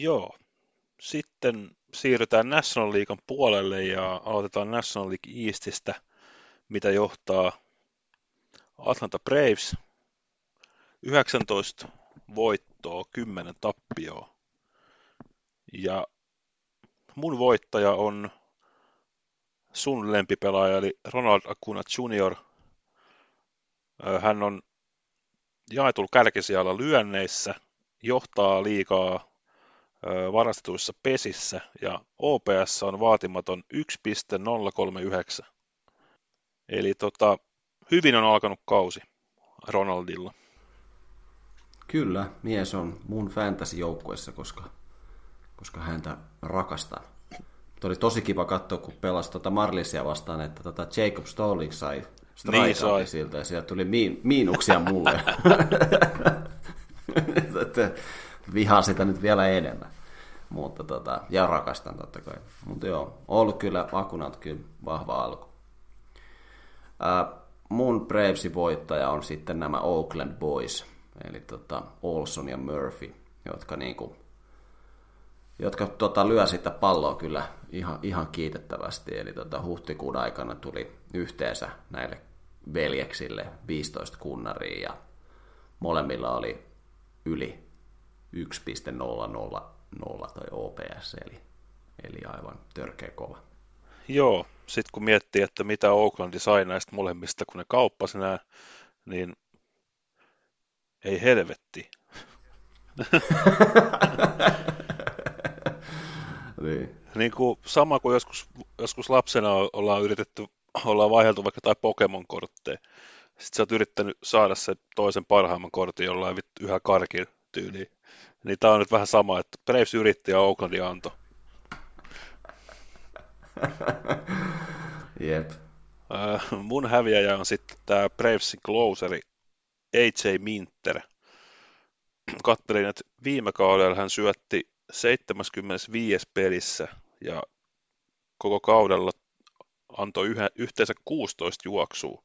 Joo. Sitten siirrytään National Leaguean puolelle ja aloitetaan National League Eastistä, mitä johtaa Atlanta Braves. 19 voittoa, 10 tappioa. Ja mun voittaja on sun lempipelaaja, eli Ronald Acuna Jr. Hän on jaetulla kärkisijalla lyönneissä, johtaa liikaa varastetuissa pesissä ja OPS on vaatimaton 1.039. Eli tota, hyvin on alkanut kausi Ronaldilla. Kyllä, mies on mun fantasy-joukkuessa, koska, koska häntä rakastan. Mutta oli tosi kiva katsoa, kun pelasi tuota Marlisia vastaan, että tota Jacob Stolling sai niin sai. siltä ja sieltä tuli miin, miinuksia mulle. vihaan sitä nyt vielä enemmän. Mutta tota, ja rakastan totta kai. Mutta joo, ollut kyllä Akunat kyllä vahva alku. Ää, mun Bravesin voittaja on sitten nämä Oakland Boys, eli tota Olson ja Murphy, jotka niinku, jotka tota, lyö sitä palloa kyllä ihan, ihan kiitettävästi. Eli tota, huhtikuun aikana tuli yhteensä näille veljeksille 15 kunnaria ja molemmilla oli yli 1.00 tai OPS, eli, eli aivan törkeä kova. Joo, sitten kun miettii, että mitä Oaklandi sai näistä molemmista, kun ne kauppasi nämä, niin ei helvetti. niin. niin kuin, sama kuin joskus, joskus lapsena ollaan yritetty, ollaan vaihdeltu vaikka tai Pokemon-kortteja. Sitten sä oot yrittänyt saada sen toisen parhaimman kortin jollain yhä karkin tyyliin. Niin tää on nyt vähän sama, että Braves yritti ja Oaklandi antoi. Jep. Äh, mun häviäjä on sitten tämä Bravesin closeri AJ Minter. Kattelin, että viime kaudella hän syötti 75 pelissä ja koko kaudella antoi yhä, yhteensä 16 juoksua.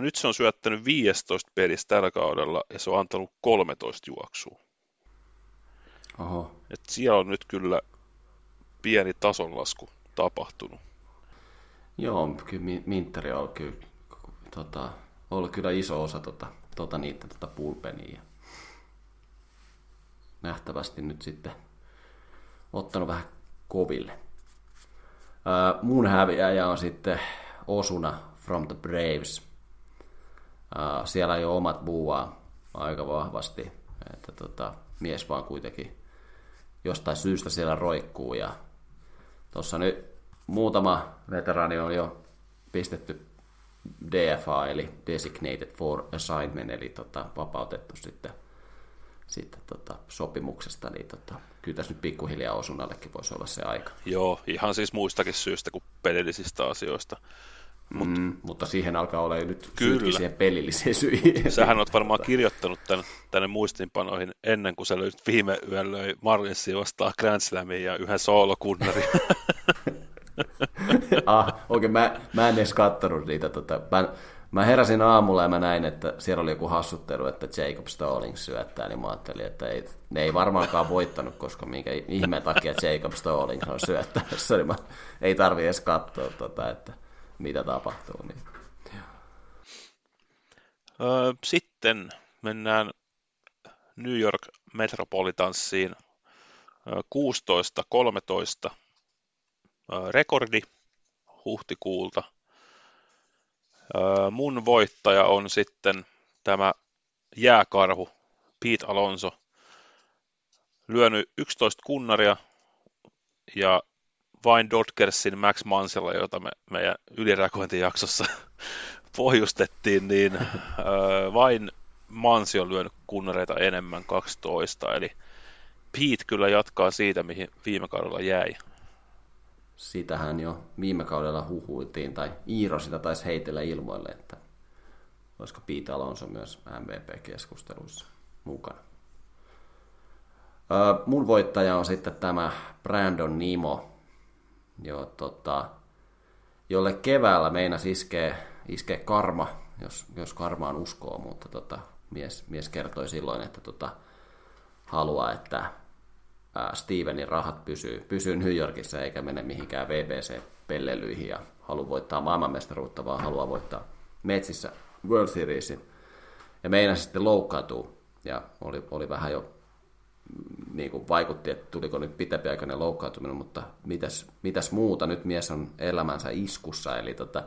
Nyt se on syöttänyt 15 pelissä tällä kaudella ja se on antanut 13 juoksua. Oho. Et siellä on nyt kyllä pieni tasonlasku tapahtunut. Joo, kyllä Minteri on kyllä, tota, ollut kyllä iso osa tota, tota niiden tota pulpenia. Nähtävästi nyt sitten ottanut vähän koville. Ää, mun häviäjä on sitten Osuna from the Braves. Siellä jo omat buuaa aika vahvasti, että tota, mies vaan kuitenkin jostain syystä siellä roikkuu. Ja tuossa nyt muutama veteraani on jo pistetty DFA, eli Designated for Assignment, eli tota, vapautettu sitten, sitten tota, sopimuksesta, niin tota, kyllä tässä nyt pikkuhiljaa osunnallekin voisi olla se aika. Joo, ihan siis muistakin syystä kuin pelillisistä asioista. Mut, mm, mutta siihen alkaa olla nyt kyllä. siihen pelilliseen syihin. Sähän olet varmaan kirjoittanut tämän, tänne muistinpanoihin ennen kuin sä löyt viime yön löi Marlinsi vastaan Grand Slamin ja yhden soolokunnari. ah, okei, okay, mä, mä en edes kattonut niitä. Tota, mä, mä heräsin aamulla ja mä näin, että siellä oli joku hassuttelu, että Jacob Stallings syöttää, niin mä ajattelin, että ei, ne ei varmaankaan voittanut, koska minkä ihmeen takia Jacob Stallings on syöttämässä, niin mä, ei tarvi edes katsoa, tota, että mitä tapahtuu. Niin. Sitten mennään New York Metropolitanssiin 16-13 rekordi huhtikuulta. Mun voittaja on sitten tämä jääkarhu Pete Alonso. Lyönyt 11 kunnaria ja vain Dodgersin Max Mansella, jota me meidän ylirakointijaksossa pohjustettiin, niin öö, vain Mansi on lyönyt kunnareita enemmän 12, eli Pete kyllä jatkaa siitä, mihin viime kaudella jäi. Sitähän jo viime kaudella huhuitiin, tai Iiro sitä taisi heitellä ilmoille, että olisiko Pete Alonso myös MVP-keskusteluissa mukana. Öö, mun voittaja on sitten tämä Brandon Nimo, jo, tota, jolle keväällä meinas iskee, iskee karma, jos, jos karmaan uskoo, mutta tota, mies, mies kertoi silloin, että tota, haluaa, että ää, Stevenin rahat pysyy, pysyy New Yorkissa eikä mene mihinkään VBC-pellelyihin ja haluaa voittaa maailmanmestaruutta, vaan haluaa voittaa Metsissä World Seriesin. Ja meinasi sitten loukkaantuu ja oli, oli vähän jo niin kuin vaikutti, että tuliko nyt pitempiaikainen loukkaantuminen, mutta mitäs, mitäs muuta, nyt mies on elämänsä iskussa, eli tota,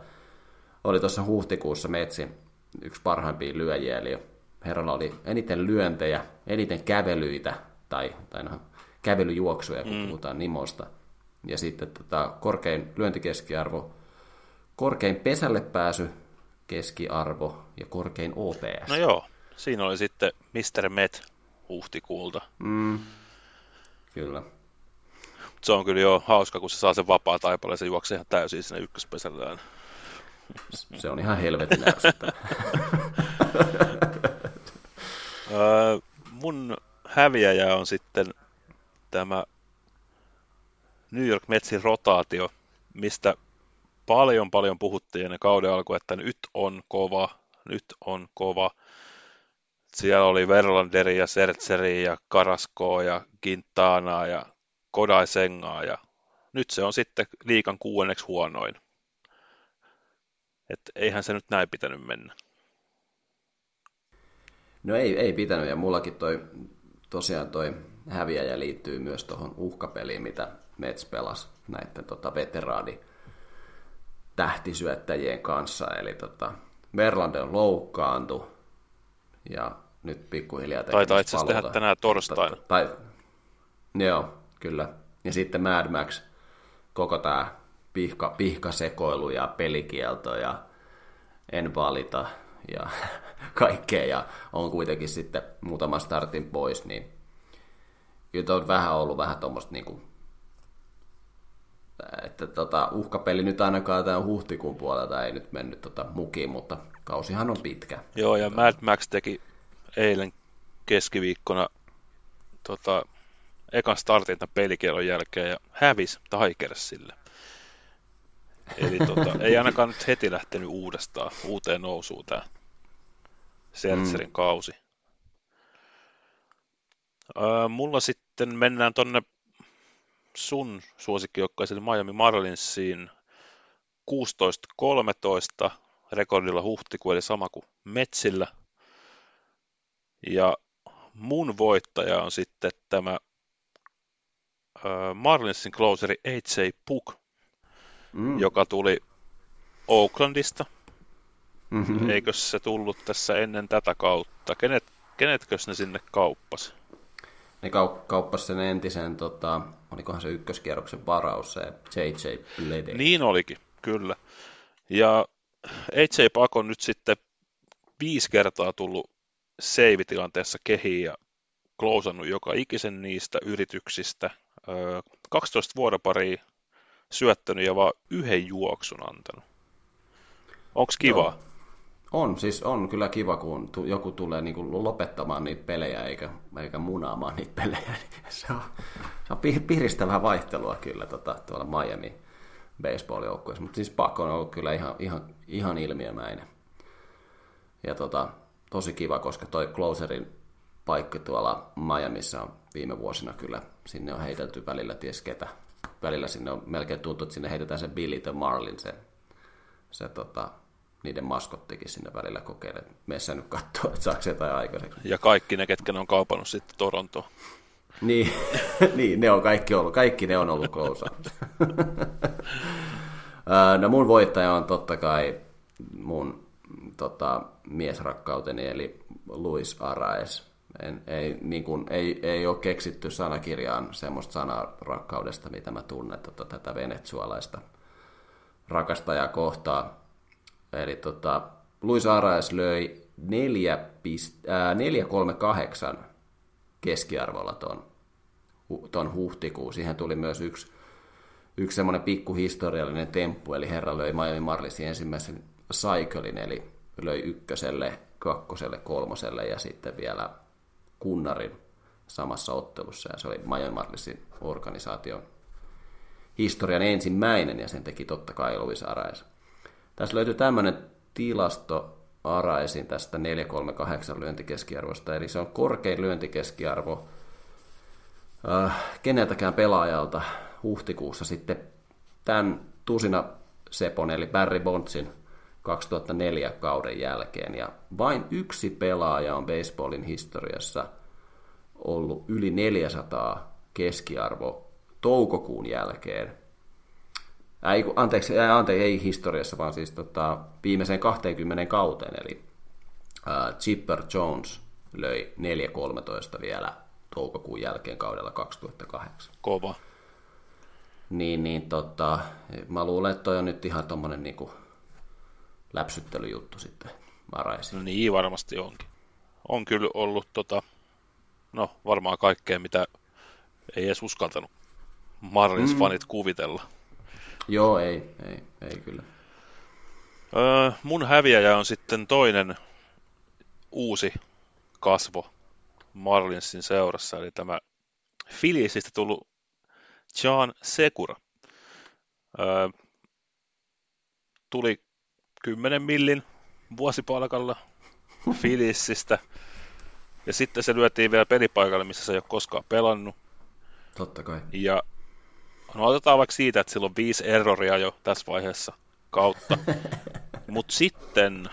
oli tuossa huhtikuussa Metsin yksi parhaimpia lyöjiä, eli herralla oli eniten lyöntejä, eniten kävelyitä, tai, tai no, kävelyjuoksuja, kun mm. puhutaan Nimosta, ja sitten tota, korkein lyöntikeskiarvo, korkein pesälle pääsy keskiarvo ja korkein OPS. No joo, siinä oli sitten Mr. Met huhtikuulta. Mm. Kyllä. Se on kyllä jo hauska, kun se saa sen vapaa taipaleen, se juoksee ihan täysin sinne ykköspesällään. Se on ihan helvetin mun häviäjä on sitten tämä New York Metsin rotaatio, mistä paljon paljon puhuttiin ennen kauden alkua, että nyt on kova, nyt on kova. Siellä oli Verlanderi ja Sertseri ja Karaskoa ja Quintanaa ja Kodai Sengaa ja nyt se on sitten liikan kuuenneksi huonoin. Et eihän se nyt näin pitänyt mennä. No ei, ei pitänyt ja mullakin toi, tosiaan toi häviäjä liittyy myös tuohon uhkapeliin, mitä Mets pelasi näiden tota, veteraani tähtisyöttäjien kanssa. Eli tota, Verlander loukkaantui ja nyt pikkuhiljaa Taitaa itse asiassa tehdä tänään torstaina. Tai, joo, kyllä. Ja sitten Mad Max, koko tämä pihka, pihkasekoilu ja pelikielto ja en valita ja kaikkea ja on kuitenkin sitten muutama startin pois, niin kyllä on vähän ollut vähän tuommoista niinku, että tota, uhkapeli nyt ainakaan tämän huhtikuun puolelta ei nyt mennyt tota mukiin, mutta kausihan on pitkä. Joo, ja Mad Max teki eilen keskiviikkona tota, ekan startin tämän pelikielon jälkeen ja hävisi Tigersille. Eli tota, ei ainakaan nyt heti lähtenyt uudestaan uuteen nousuun tämä Seltzerin mm. kausi. Öö, mulla sitten mennään tonne sun suosikkijoukkaiselle Miami Marlinsiin 16-13 rekordilla huhtikuun, eli sama kuin Metsillä. Ja mun voittaja on sitten tämä Marlinsin closeri AJ Puk, mm. joka tuli Oaklandista. Mm-hmm. Eikö se tullut tässä ennen tätä kautta? Kenet, kenetkös ne sinne kauppasi? Ne kau- kauppasi sen entisen, tota, olikohan se ykköskierroksen varaus, se JJ Blede. Niin olikin, kyllä. Ja AJ Pak on nyt sitten viisi kertaa tullut save-tilanteessa kehiin ja klousannut joka ikisen niistä yrityksistä. 12 vuoroparia syöttänyt ja vaan yhden juoksun antanut. Onko kiva? Joo. On, siis on kyllä kiva, kun joku tulee niin lopettamaan niitä pelejä eikä, eikä munaamaan niitä pelejä. Se on, se on piristävää vaihtelua kyllä tota, tuolla Miami baseball-joukkueessa. Mutta siis pakko on ollut kyllä ihan, ihan, ihan ilmiömäinen. Ja tota, tosi kiva, koska toi closerin paikka tuolla Miamiissa on viime vuosina kyllä, sinne on heitelty välillä ties ketä. Välillä sinne on melkein tuntuu, että sinne heitetään se Billy the Marlin, se, se tota, niiden maskottikin sinne välillä kokeilee. Meissä nyt katsoa, että saako jotain aikaiseksi. Ja kaikki ne, ketkä ne on kaupannut sitten Torontoon. Niin, niin, ne on kaikki ollut, kaikki ne on ollut klousaamassa. no mun voittaja on totta kai mun tota, miesrakkauteni, eli Luis Araes. En, ei, niin kuin, ei, ei ole keksitty sanakirjaan semmoista sanaa rakkaudesta, mitä mä tunnen tota, tätä venezualaista rakastajaa kohtaa. Eli tota, Luis Araes löi 4, äh, 438 keskiarvolla ton, ton huhtikuun. Siihen tuli myös yksi, yksi semmoinen pikkuhistoriallinen temppu, eli herra löi Miami Marlisin ensimmäisen cyclein, eli löi ykköselle, kakkoselle, kolmoselle ja sitten vielä kunnarin samassa ottelussa. Ja se oli Miami Marlisin organisaation historian ensimmäinen, ja sen teki totta kai Luis Arais. Tässä löytyy tämmöinen tilasto Araisin tästä 438 lyöntikeskiarvosta, eli se on korkein lyöntikeskiarvo äh, keneltäkään pelaajalta huhtikuussa sitten tämän Tusina Sepon, eli Barry Bondsin 2004 kauden jälkeen. Ja vain yksi pelaaja on baseballin historiassa ollut yli 400 keskiarvo toukokuun jälkeen. Ei, anteeksi, anteeksi, ei historiassa, vaan siis tota, viimeiseen 20 kauteen, eli uh, Chipper Jones löi 4-13 vielä toukokuun jälkeen kaudella 2008. Kova. Niin, niin tota, mä luulen, että toi on nyt ihan tommonen niinku läpsyttelyjuttu sitten Maraisi. No niin, varmasti onkin. On kyllä ollut tota, no varmaan kaikkea, mitä ei edes uskaltanut Marlins-fanit mm. kuvitella. Joo, ei, ei, ei kyllä. Öö, mun häviäjä on sitten toinen uusi kasvo Marlinsin seurassa, eli tämä Filisistä tullut John Sekura. Öö, tuli 10 millin vuosipalkalla Filisistä, ja sitten se lyötiin vielä pelipaikalle, missä se ei ole koskaan pelannut. Totta kai. Ja no otetaan vaikka siitä, että sillä on viisi erroria jo tässä vaiheessa kautta. Mutta sitten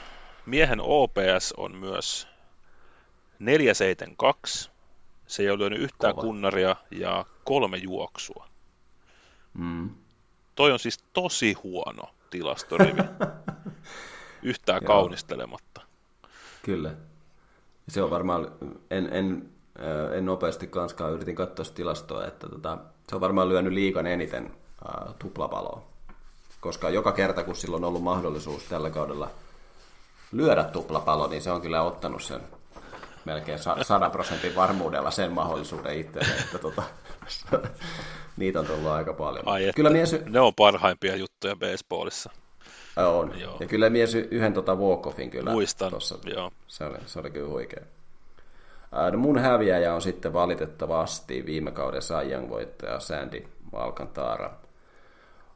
miehen OPS on myös 472. Se ei ole lyönyt yhtään Kova. kunnaria ja kolme juoksua. Mm. Toi on siis tosi huono tilastorivi. yhtään kaunistelematta. Kyllä. Se on varmaan, en, en, en nopeasti kanskaan yritin katsoa tilastoa, että tota, se on varmaan lyönyt liikan eniten ää, tuplapaloa. Koska joka kerta, kun silloin on ollut mahdollisuus tällä kaudella lyödä tuplapalo, niin se on kyllä ottanut sen melkein 100 prosentin varmuudella sen mahdollisuuden itselleen, että tota, niitä on tullut aika paljon. Ai kyllä mies... Ne on parhaimpia juttuja baseballissa. On. Joo. Ja kyllä mies yhden tota walk-offin kyllä. Muistan, tossa, joo. Se oli, se oli kyllä huikea. No mun häviäjä on sitten valitettavasti viime kauden Saiyan voittaja Sandy Alcantara.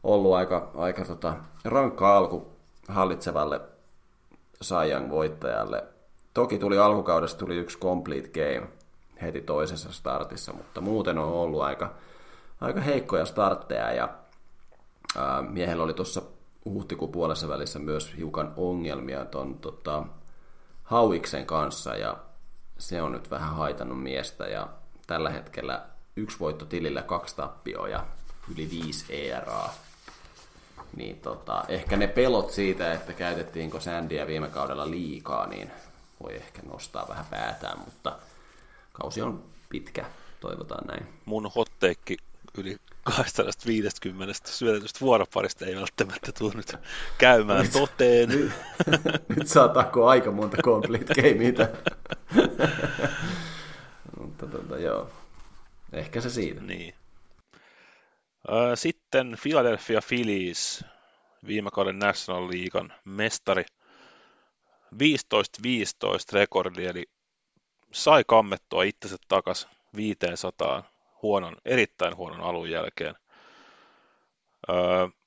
Ollut aika, aika tota, rankka alku hallitsevalle Saiyan voittajalle. Toki tuli alkukaudesta tuli yksi complete game heti toisessa startissa, mutta muuten on ollut aika, aika heikkoja startteja ja ää, miehellä oli tuossa huhtikuun puolessa välissä myös hiukan ongelmia tuon tota, Hauiksen kanssa ja se on nyt vähän haitannut miestä ja tällä hetkellä yksi voitto tilillä, kaksi tappioa ja yli viisi ERA. Niin tota, ehkä ne pelot siitä, että käytettiinkö Sandia viime kaudella liikaa, niin voi ehkä nostaa vähän päätään, mutta kausi on pitkä, toivotaan näin. Mun hotteekki yli 250 syötetystä vuoroparista ei välttämättä tule nyt käymään nyt, toteen. Nyt, nyt saa takkoa aika monta complete gameita. Mutta tota, joo, ehkä se siitä. Niin. Sitten Philadelphia Phillies, viime kauden National Leaguean mestari. 15-15 rekordi, eli sai kammettua itsensä takas 500 huonon, erittäin huonon alun jälkeen.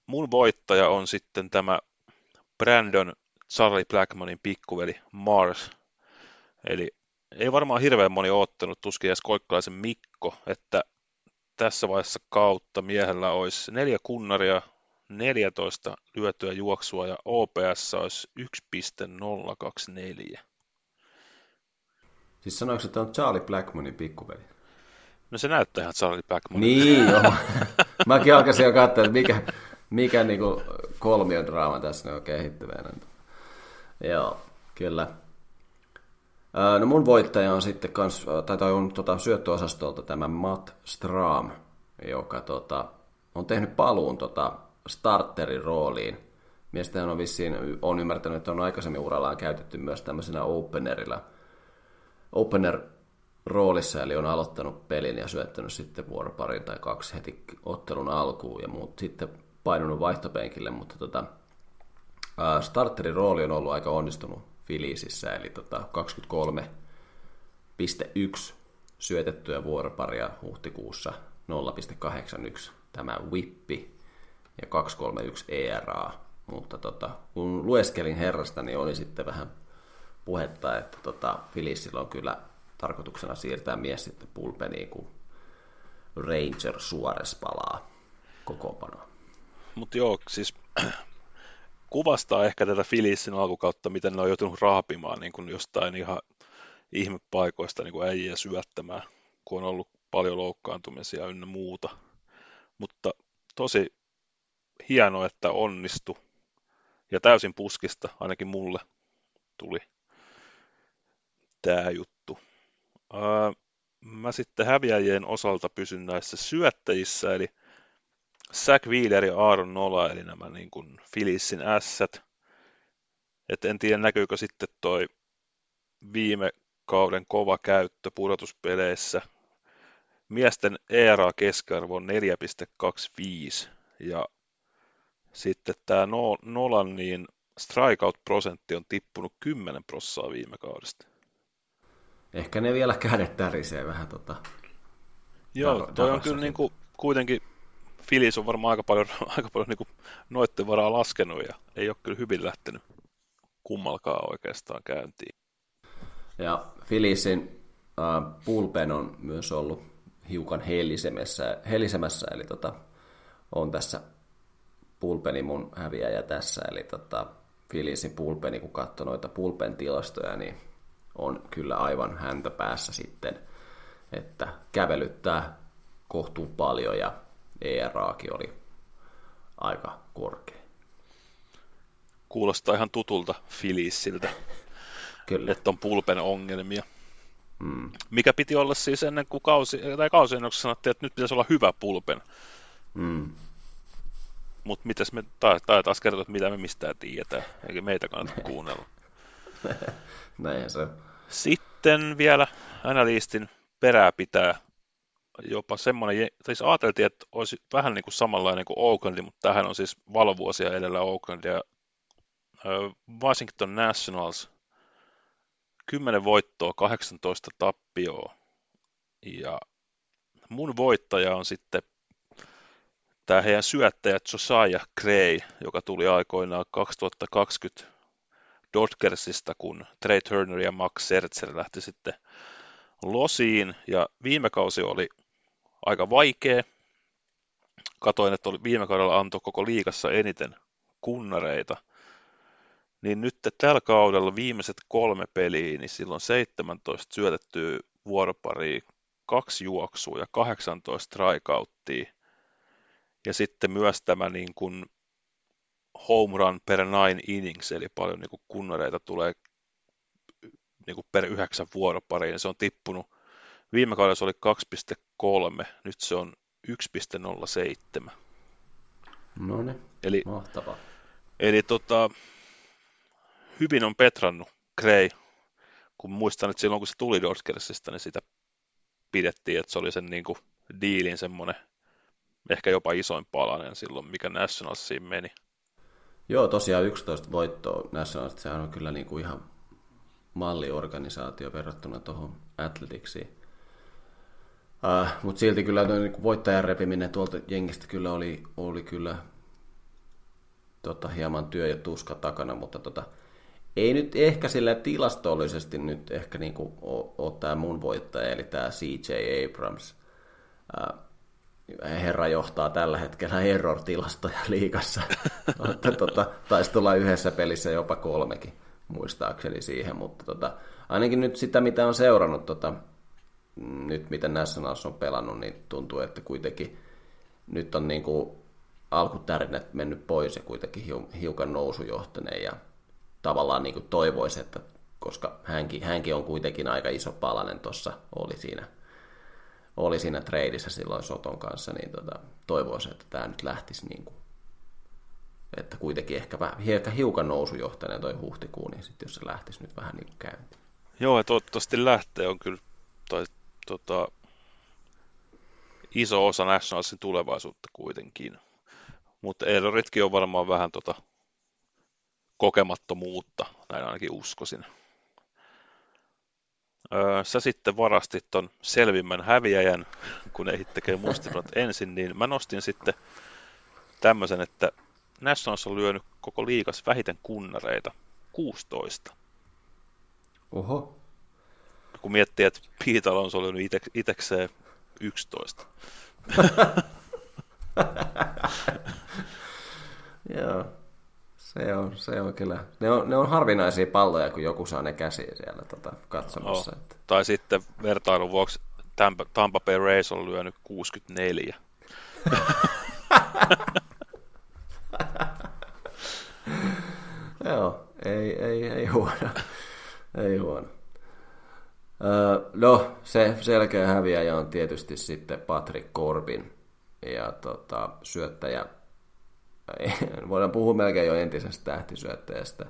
Mun voittaja on sitten tämä Brandon Charlie Blackmanin pikkuveli Mars. Eli ei varmaan hirveän moni ottanut tuskin edes koikkalaisen Mikko, että tässä vaiheessa kautta miehellä olisi neljä kunnaria, 14 lyötyä juoksua ja OPS olisi 1.024. Siis sanoiko, että on Charlie Blackmanin pikkuveli? No se näyttää ihan Charlie Blackman. Niin joo. Mäkin alkaisin jo katsoa, että mikä, mikä niinku kolmiodraama tässä on kehittyvänä. Joo, kyllä. No mun voittaja on sitten kans, tai toi on tota, syöttöosastolta tämä Matt Stram, joka tota, on tehnyt paluun tota, starterin rooliin Miestähän on vissiin, on ymmärtänyt, että on aikaisemmin urallaan käytetty myös tämmöisenä openerilla, opener roolissa, eli on aloittanut pelin ja syöttänyt sitten vuoroparin tai kaksi heti ottelun alkuun ja muut sitten painunut vaihtopenkille, mutta tota, starterin rooli on ollut aika onnistunut Filisissä, eli tota 23,1 syötettyä vuoroparia huhtikuussa 0,81 tämä Whippi ja 231 ERA, mutta tota, kun lueskelin herrasta, niin oli sitten vähän puhetta, että tota, Filisillä on kyllä tarkoituksena siirtää mies sitten pulpeniin, kun Ranger Suores palaa kokoonpanoa. Mutta joo, siis kuvastaa ehkä tätä Filissin alkukautta, miten ne on joutunut raapimaan niin kuin jostain ihan ihmepaikoista niin kuin äijä syöttämään, kun on ollut paljon loukkaantumisia ynnä muuta. Mutta tosi hienoa, että onnistu. Ja täysin puskista, ainakin mulle tuli tämä juttu. Mä sitten häviäjien osalta pysyn näissä syöttäjissä, eli Zach Wheeler ja Aaron Nola, eli nämä niin kuin Filissin ässät. Et en tiedä, näkyykö sitten toi viime kauden kova käyttö pudotuspeleissä. Miesten ERA keskiarvo on 4,25 ja sitten tämä Nolan niin strikeout-prosentti on tippunut 10 prossaa viime kaudesta. Ehkä ne vielä kädet tärisee vähän tota... Joo, toi on kyllä niin kuin, kuitenkin Filis on varmaan aika paljon, aika paljon niin noitten varaa laskenut ja ei ole kyllä hyvin lähtenyt kummalkaan oikeastaan käyntiin. Ja Filisin äh, pulpen on myös ollut hiukan helisemässä, helisemässä eli tota, on tässä pulpeni mun häviäjä tässä, eli tota, Filisin pulpeni, kun katsoo noita pulpen tilastoja, niin on kyllä aivan häntä päässä sitten, että kävelyttää kohtuu paljon ja ERAkin oli aika korkea. Kuulostaa ihan tutulta Filissiltä, Kyllä. että on pulpen ongelmia. Mm. Mikä piti olla siis ennen kuin kausi, tai kausi ennen kuin sanottiin, että nyt pitäisi olla hyvä pulpen. Mm. Mutta mitäs me taas, taas kertoa, että mitä me mistään tiedetään, eikä meitä kannata kuunnella. Näin se Sitten vielä analistin perää pitää jopa semmoinen, siis ajateltiin, että olisi vähän niin kuin samanlainen kuin Oakland, mutta tähän on siis valovuosia edellä Oaklandia. Washington Nationals, 10 voittoa, 18 tappioa. Ja mun voittaja on sitten tämä heidän syöttäjä Josiah Gray, joka tuli aikoinaan 2020 Dodgersista, kun Trey Turner ja Max Scherzer lähti sitten losiin, ja viime kausi oli aika vaikea. Katoin, että oli viime kaudella antoi koko liikassa eniten kunnareita. Niin nyt tällä kaudella viimeiset kolme peliä, niin silloin 17 syötettyä vuoroparia, kaksi juoksua ja 18 strikeouttia. Ja sitten myös tämä niin kuin home run per nine innings, eli paljon niin kuin kunnareita tulee niin kuin per yhdeksän vuoropariin. Se on tippunut Viime kaudella se oli 2,3, nyt se on 1,07. No niin, eli, mahtavaa. Eli tota, hyvin on petrannut Gray, kun muistan, että silloin kun se tuli Dodgersista, niin sitä pidettiin, että se oli sen niin kuin diilin semmoinen ehkä jopa isoin palanen silloin, mikä Nationalsiin meni. Joo, tosiaan 11 voittoa Nationals, sehän on kyllä niin kuin ihan malliorganisaatio verrattuna tuohon Athletiksiin. Uh, äh, Mutta silti kyllä tuo niin voittajan repiminen tuolta jengistä kyllä oli, oli kyllä tota, hieman työ ja tuska takana, mutta tota, ei nyt ehkä sillä tilastollisesti nyt ehkä niin kuin ole, tämä mun voittaja, eli tämä CJ Abrams. Uh, herra johtaa tällä hetkellä error-tilastoja liikassa. mutta, tota, taisi tulla yhdessä pelissä jopa kolmekin, muistaakseni siihen, mutta tota, ainakin nyt sitä, mitä on seurannut tota, nyt miten Nationals on pelannut, niin tuntuu, että kuitenkin nyt on niin kuin alkutärinät mennyt pois ja kuitenkin hiukan nousujohtainen ja tavallaan niin kuin toivoisi, että koska hänkin, hänkin on kuitenkin aika iso palanen tuossa oli siinä, oli siinä treidissä silloin Soton kanssa, niin tota, toivoisi, että tämä nyt lähtisi niin kuin Että kuitenkin ehkä, vähän, ehkä hiukan nousujohtainen toi huhtikuu, niin sitten jos se lähtisi nyt vähän niin käyntiin. Joo, ja toivottavasti lähtee on kyllä toi, tota, iso osa Nationalsin tulevaisuutta kuitenkin. Mutta Edoritkin on varmaan vähän tota kokemattomuutta, näin ainakin uskoisin. Öö, sä sitten varastit ton selvimmän häviäjän, kun ei tekee muistivat ensin, niin mä nostin sitten tämmöisen, että Nationals on lyönyt koko liikas vähiten kunnareita, 16. Oho. Kun miettii, että Pete Alonso on lyönyt itekseen 11. Joo. Se on, se on kyllä. Ne on, ne on harvinaisia palloja, kun joku saa ne käsiin siellä tota, katsomassa. Oh. Että. Tai sitten vertailun vuoksi Tampa, Tampa Bay Rays on lyönyt 64. Joo, ei, ei, ei huono. ei huono. Öö, no, se selkeä häviäjä on tietysti sitten Patrick Corbin ja tota, syöttäjä voidaan puhua melkein jo entisestä tähtisyöttäjästä.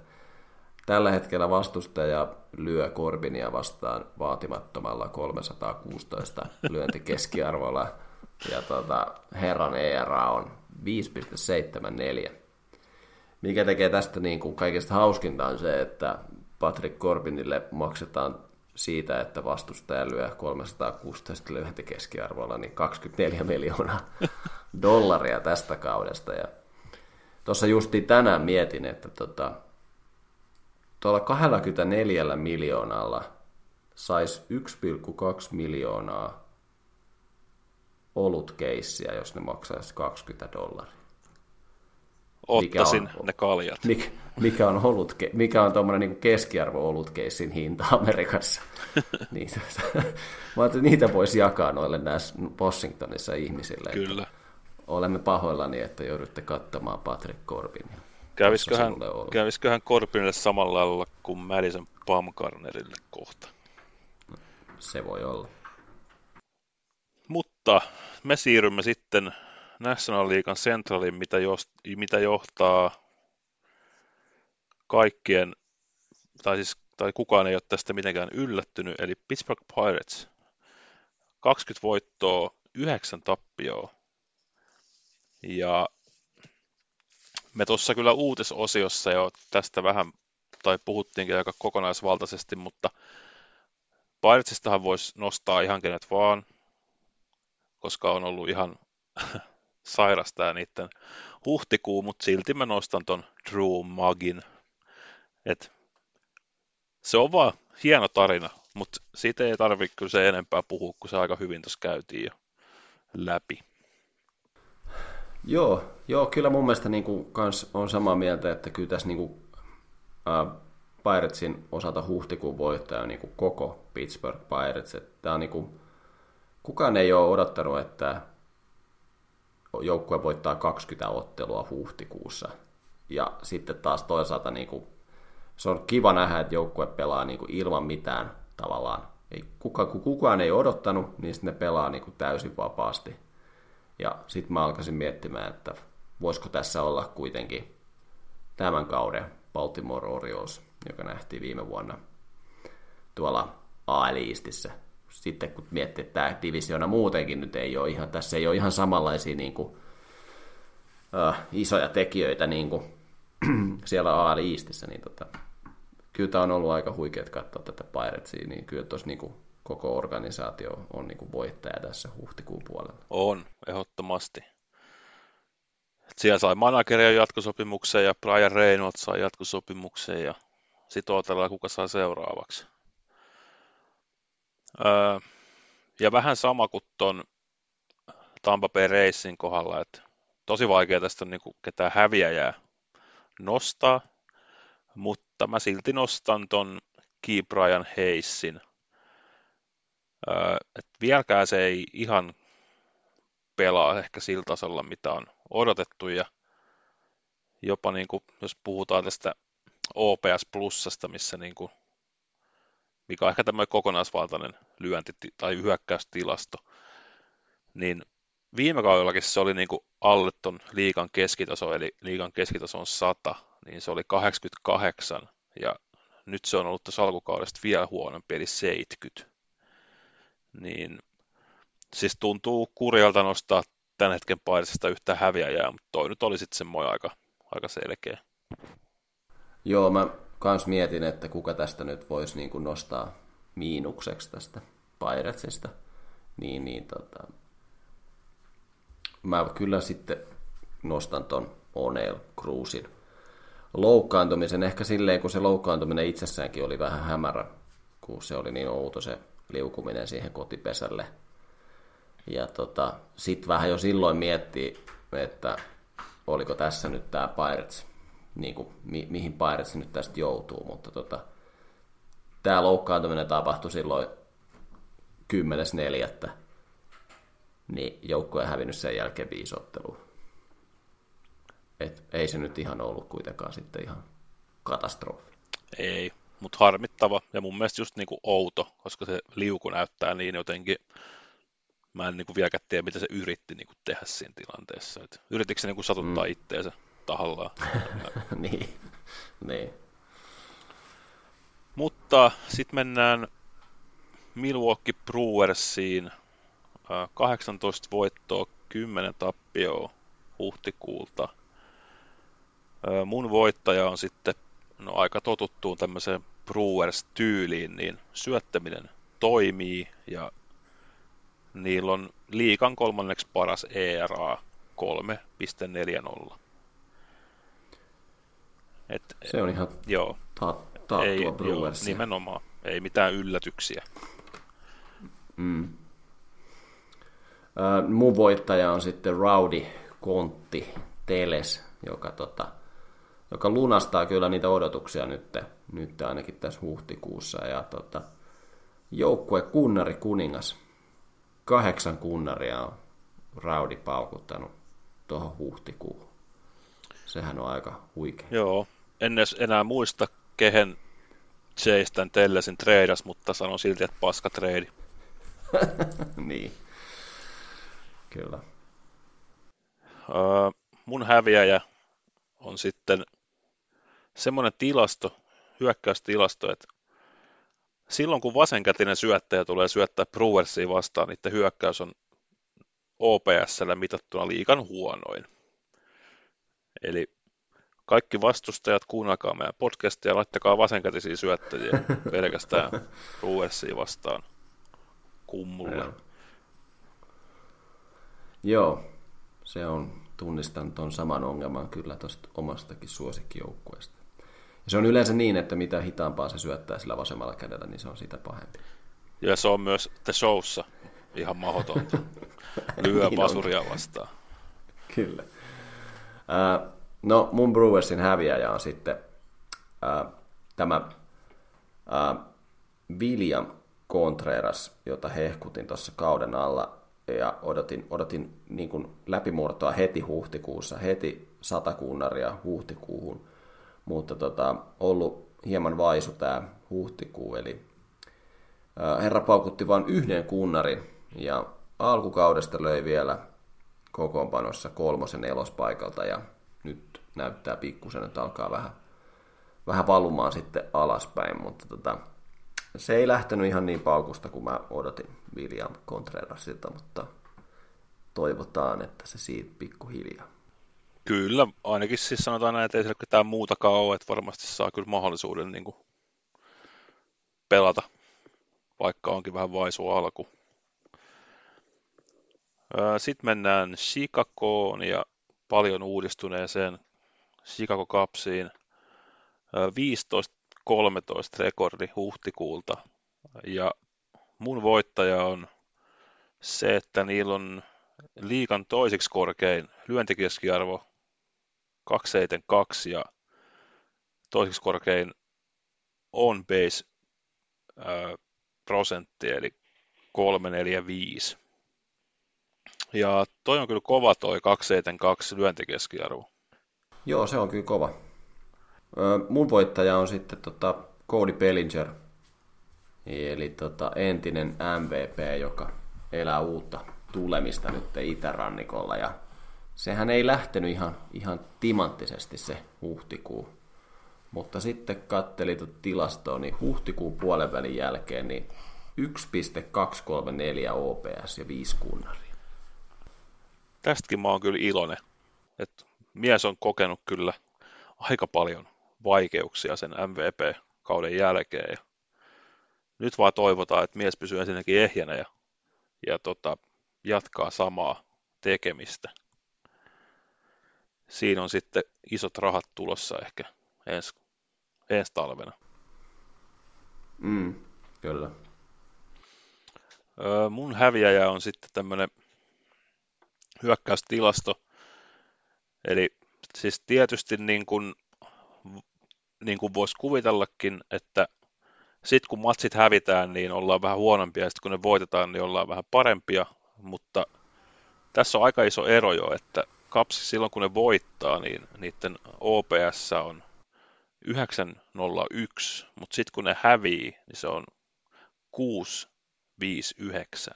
Tällä hetkellä vastustaja lyö Korbinia vastaan vaatimattomalla 316 lyöntikeskiarvolla ja tota, herran ERA on 5,74. Mikä tekee tästä niin kuin kaikista hauskinta on se, että Patrick Corbinille maksetaan siitä, että vastustaja lyö 316 lyöntikeskiarvolla niin 24 miljoonaa dollaria tästä kaudesta. Ja Tuossa justi tänään mietin, että tota, tuolla 24 miljoonalla saisi 1,2 miljoonaa olutkeissiä, jos ne maksaisi 20 dollaria. Ottaisin on, ne kaljat. Mikä, mikä on, olut, mikä on tuommoinen niin keskiarvo olutkeissin hinta Amerikassa. niin, mä niitä voisi jakaa noille näissä Washingtonissa ihmisille. Kyllä. Että olemme pahoillani, että joudutte katsomaan Patrick Corbinia. Kävisköhän, kävisköhän Corbinille samalla lailla kuin Madison Bumgarnerille kohta? Se voi olla. Mutta me siirrymme sitten National Leaguean Centraliin, mitä, mitä johtaa kaikkien, tai siis tai kukaan ei ole tästä mitenkään yllättynyt, eli Pittsburgh Pirates. 20 voittoa, 9 tappioa, ja me tuossa kyllä uutisosiossa jo tästä vähän, tai puhuttiinkin aika kokonaisvaltaisesti, mutta Piratsistahan voisi nostaa ihan kenet vaan, koska on ollut ihan sairasta ja niiden huhtikuu, mutta silti mä nostan ton Drew Magin. Et se on vaan hieno tarina, mutta siitä ei tarvitse kyllä se enempää puhua, kun se aika hyvin tuossa käytiin jo läpi. Joo, joo, kyllä mun mielestä niin kuin, kans on samaa mieltä, että kyllä tässä niin kuin, äh, Piratesin osalta huhtikuun voittaja on niin kuin koko Pittsburgh Pirates. Että on niin kuin, kukaan ei ole odottanut, että joukkue voittaa 20 ottelua huhtikuussa. Ja sitten taas toisaalta niin kuin, se on kiva nähdä, että joukkue pelaa niin kuin ilman mitään tavallaan. Ei, kuka, kukaan ei odottanut, niin sitten ne pelaa niin kuin täysin vapaasti. Ja sitten mä alkaisin miettimään, että voisiko tässä olla kuitenkin tämän kauden Baltimore Orioles, joka nähtiin viime vuonna tuolla AL Eastissä. Sitten kun miettii, että tämä divisiona muutenkin nyt ei ole ihan, tässä ei ole ihan samanlaisia niin kuin, uh, isoja tekijöitä niin kuin siellä AL Eastissä, niin tota, kyllä tämä on ollut aika huikeet katsoa tätä Piratesia, niin kyllä tuossa niin kuin, koko organisaatio on niin kuin voittaja tässä huhtikuun puolella. On, ehdottomasti. siellä sai manageria jatkosopimuksen ja Brian Reynolds sai jatkosopimuksen ja sitten odotellaan, kuka saa seuraavaksi. Öö, ja vähän sama kuin tuon Tampa Bay Racing kohdalla, että tosi vaikea tästä on niin kuin ketään häviäjää nostaa, mutta mä silti nostan ton Key Brian Hayesin – et vieläkään se ei ihan pelaa ehkä sillä tasolla, mitä on odotettu ja jopa niin kuin, jos puhutaan tästä OPS plussasta, missä niin kuin, mikä on ehkä tämmöinen kokonaisvaltainen lyönti- tai hyökkäystilasto, niin viime kaudellakin se oli niin kuin alle ton liikan keskitaso, eli liikan keskitaso on 100, niin se oli 88, ja nyt se on ollut tuossa alkukaudesta vielä huonompi, eli 70. Niin siis tuntuu kurjalta nostaa tämän hetken pairisesta yhtä häviäjää, mutta toi nyt oli sitten semmoinen aika, aika selkeä. Joo, mä kans mietin, että kuka tästä nyt voisi niin kuin nostaa miinukseksi tästä Piretsista. Niin, niin tota, mä kyllä sitten nostan ton O'Neill Cruzin loukkaantumisen. Ehkä silleen, kun se loukkaantuminen itsessäänkin oli vähän hämärä, kun se oli niin outo se liukuminen siihen kotipesälle. Ja tota, sitten vähän jo silloin miettii, että oliko tässä nyt tämä Pirates, niin kuin, mi- mihin Pirates nyt tästä joutuu, mutta tota, tämä loukkaantuminen tapahtui silloin 10.4. Niin joukkue on hävinnyt sen jälkeen viisotteluun. Et ei se nyt ihan ollut kuitenkaan sitten ihan katastrofi. Ei, mutta harmittava ja mun mielestä just niinku outo, koska se liuku näyttää niin jotenkin, mä en niinku vieläkään tiedä, mitä se yritti niinku tehdä siinä tilanteessa. Et yritikö se niinku satuttaa mm. itteensä tahallaan? niin, niin. Mutta sitten mennään Milwaukee Brewersiin. 18 voittoa, 10 tappioa huhtikuulta. Mun voittaja on sitten no, aika totuttuun tämmöiseen Brewers-tyyliin, niin syöttäminen toimii ja niillä on liikan kolmanneksi paras ERA 3.40. Et, se on ihan joo, ta- taattua ei, joo, nimenomaan. Ei mitään yllätyksiä. Mm. Äh, mun voittaja on sitten Rowdy Kontti Teles, joka, tota, joka lunastaa kyllä niitä odotuksia nyt, nyt ainakin tässä huhtikuussa. Ja tota, joukkue kunnari kuningas. Kahdeksan kunnaria on Rowdy paukuttanut tuohon huhtikuuhun. Sehän on aika huikea. Joo, en edes enää muista, kehen tämän Tellesin treidas, mutta sanon silti, että paska treidi. niin. Kyllä. Uh, mun häviäjä on sitten semmoinen tilasto, hyökkäystilasto, että silloin kun vasenkätinen syöttäjä tulee syöttää Brewersiin vastaan, niin hyökkäys on OPSllä mitattuna liikan huonoin. Eli kaikki vastustajat, kuunnelkaa meidän podcastia ja laittakaa vasenkätisiä syöttäjiä pelkästään Brewersiin vastaan kummulle. Joo. Joo, se on, tunnistan tuon saman ongelman kyllä tuosta omastakin suosikkijoukkueesta. Ja se on yleensä niin, että mitä hitaampaa se syöttää sillä vasemmalla kädellä, niin se on sitä pahempi. Ja se on myös The Showssa ihan mahdotonta. Lyö niin pasuria on. vastaan. Kyllä. Uh, no, mun Brewersin häviäjä on sitten uh, tämä uh, William Contreras, jota hehkutin tuossa kauden alla ja odotin, odotin niin kuin läpimurtoa heti huhtikuussa, heti satakunnaria huhtikuuhun, mutta tota, ollut hieman vaisu tämä huhtikuu, eli herra paukutti vain yhden kunnarin ja alkukaudesta löi vielä kokoonpanossa kolmosen nelospaikalta ja nyt näyttää pikkusen, että alkaa vähän, vähän valumaan sitten alaspäin, mutta tota, se ei lähtenyt ihan niin paukusta kuin mä odotin William Contrerasilta, mutta toivotaan, että se siitä pikkuhiljaa. Kyllä, ainakin siis sanotaan näin, että ei siellä ketään muutakaan ole, että varmasti saa kyllä mahdollisuuden niin kuin pelata, vaikka onkin vähän vaisu alku. Sitten mennään Chicagoon ja paljon uudistuneeseen Chicago Cupsiin. 15 13 rekordi huhtikuulta. Ja mun voittaja on se, että niillä on liikan toiseksi korkein lyöntikeskiarvo 272 ja toiseksi korkein on base prosentti, eli 345. Ja toi on kyllä kova toi 272 lyöntikeskiarvo. Joo, se on kyllä kova. Mun voittaja on sitten tota Cody Bellinger, eli tota entinen MVP, joka elää uutta tulemista nyt itärannikolla ja sehän ei lähtenyt ihan, ihan timanttisesti se huhtikuu. Mutta sitten katteli tilastoa, niin huhtikuun puolen välin jälkeen niin 1,234 OPS ja 5 kunnaria. Tästäkin mä oon kyllä iloinen, että mies on kokenut kyllä aika paljon vaikeuksia sen MVP-kauden jälkeen. Ja nyt vaan toivotaan, että mies pysyy ensinnäkin ehjänä ja, ja tota, jatkaa samaa tekemistä. Siinä on sitten isot rahat tulossa ehkä ensi, ensi talvena. Mm, kyllä. Öö, mun häviäjä on sitten tämmöinen hyökkäystilasto. Eli siis tietysti niin kuin, niin kuin voisi kuvitellakin, että sitten kun matsit hävitään, niin ollaan vähän huonompia, ja sitten kun ne voitetaan, niin ollaan vähän parempia, mutta tässä on aika iso ero jo, että kapsi silloin kun ne voittaa, niin niiden OPS on 901, mutta sitten kun ne hävii, niin se on 659.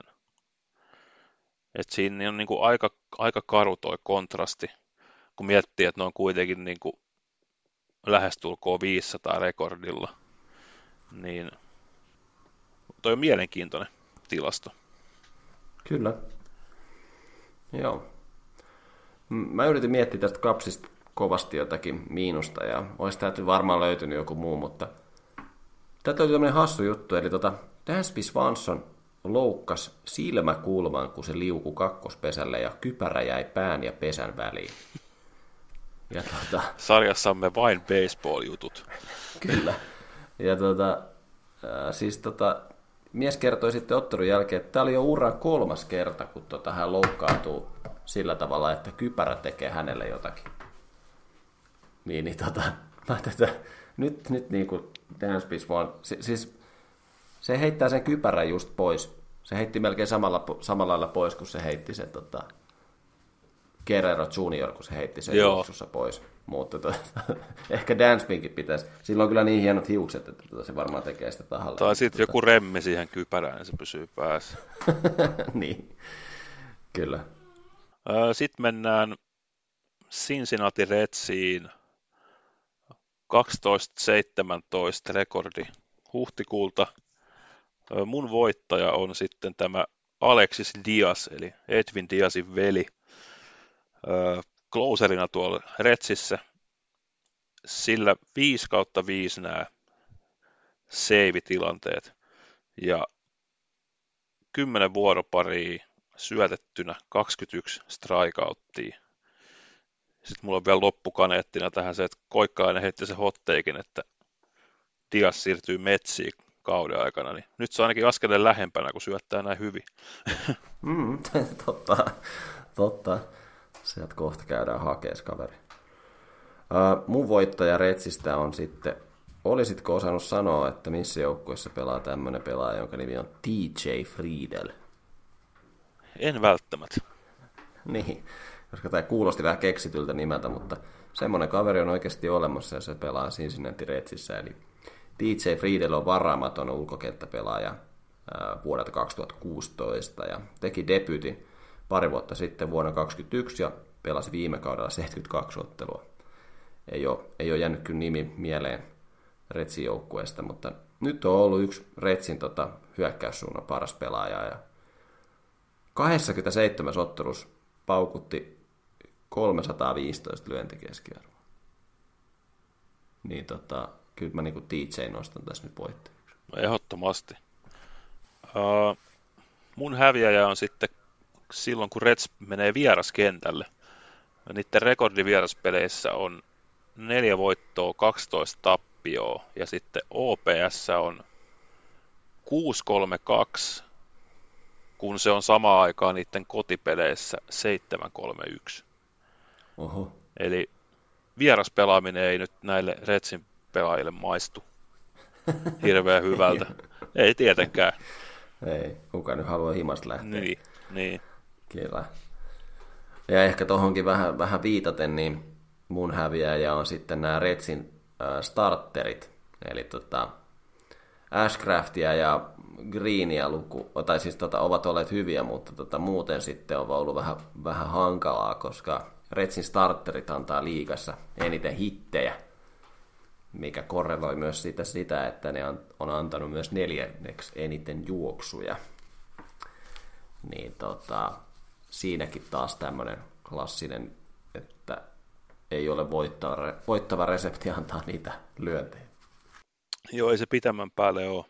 Et siinä on niinku aika, aika karu toi kontrasti, kun miettii, että ne on kuitenkin niinku lähestulkoon 500 rekordilla. Niin toi on mielenkiintoinen tilasto. Kyllä. Joo. Mä yritin miettiä tästä kapsista kovasti jotakin miinusta ja olisi täytyy varmaan löytynyt joku muu, mutta tätä oli tämmöinen hassu juttu, eli tota, Dansby Swanson loukkas silmäkulman, kun se liuku kakkospesälle ja kypärä jäi pään ja pesän väliin. Ja tota, Sarjassamme vain baseball-jutut. Kyllä. Ja tota, äh, siis tota, mies kertoi sitten ottelun jälkeen, että tämä oli jo uran kolmas kerta, kun tota, hän loukkaantuu sillä tavalla, että kypärä tekee hänelle jotakin. Niin, niin tota, mä tätä, nyt, nyt niin kuin Dansby vaan, siis se heittää sen kypärän just pois. Se heitti melkein samalla, samalla lailla pois, kun se heitti sen tota, Guerrero Junior, kun se heitti sen juoksussa pois. Mutta to, ehkä Danspinkin pitäisi. Sillä on kyllä niin hienot hiukset, että tota, se varmaan tekee sitä tahalla. Tai sitten tota... joku remmi siihen kypärään, niin se pysyy päässä. niin, kyllä. Sitten mennään Cincinnati Redsiin. 12-17 rekordi huhtikuulta. Mun voittaja on sitten tämä Alexis Diaz, eli Edwin Diazin veli. Closerina tuolla Retsissä. Sillä 5 kautta 5 nämä save-tilanteet. Ja 10 vuoroparia syötettynä, 21 strikeouttia. Sitten mulla on vielä loppukaneettina tähän se, että Koikkainen heitti se hotteikin, että Dias siirtyy metsiin kauden aikana, niin nyt se on ainakin askeleen lähempänä, kun syöttää näin hyvin. Mm, totta, totta. Sieltä kohta käydään hakees kaveri. Uh, mun voittaja Retsistä on sitten, olisitko osannut sanoa, että missä joukkueessa pelaa tämmöinen pelaaja, jonka nimi on TJ Friedel? En välttämättä. niin, koska tämä kuulosti vähän keksityltä nimeltä, mutta semmoinen kaveri on oikeasti olemassa ja se pelaa Cincinnati Redsissä. Eli DJ Friedel on varaamaton ulkokenttäpelaaja vuodelta 2016 ja teki debyytin pari vuotta sitten vuonna 2021 ja pelasi viime kaudella 72 ottelua. Ei ole, ei ole jäänyt kyllä nimi mieleen Retsin joukkueesta, mutta nyt on ollut yksi Retsin tota, hyökkäyssuunnan paras pelaaja ja 27 ottelussa paukutti 315 lyöntikeskiarvoa. Niin tota, kyllä mä niinku DJ nostan tässä nyt voittajaksi. No ehdottomasti. Uh, mun häviäjä on sitten silloin, kun Reds menee vieraskentälle. Niiden rekordi vieraspeleissä on neljä voittoa, 12 tappioa ja sitten OPS on 632 kun se on samaan aikaan niiden kotipeleissä 7-3-1. Oho. Eli vieraspelaaminen ei nyt näille Retsin pelaajille maistu hirveän hyvältä. ei tietenkään. Ei, kuka nyt haluaa himasta lähteä. Niin, niin. Kyllä. Ja ehkä tuohonkin vähän, vähän viitaten, niin mun häviäjä on sitten nämä Retsin äh, starterit. Eli tota, Ashcraftia ja Greenia luku, tai siis tota, ovat olleet hyviä, mutta tota, muuten sitten on ollut vähän, vähän hankalaa, koska Retsin starterit antaa liigassa eniten hittejä, mikä korreloi myös sitä, sitä että ne on antanut myös neljänneksi eniten juoksuja. Niin tota, siinäkin taas tämmöinen klassinen, että ei ole voittava, voittava resepti antaa niitä lyöntejä. Joo, ei se pitämän päälle ole.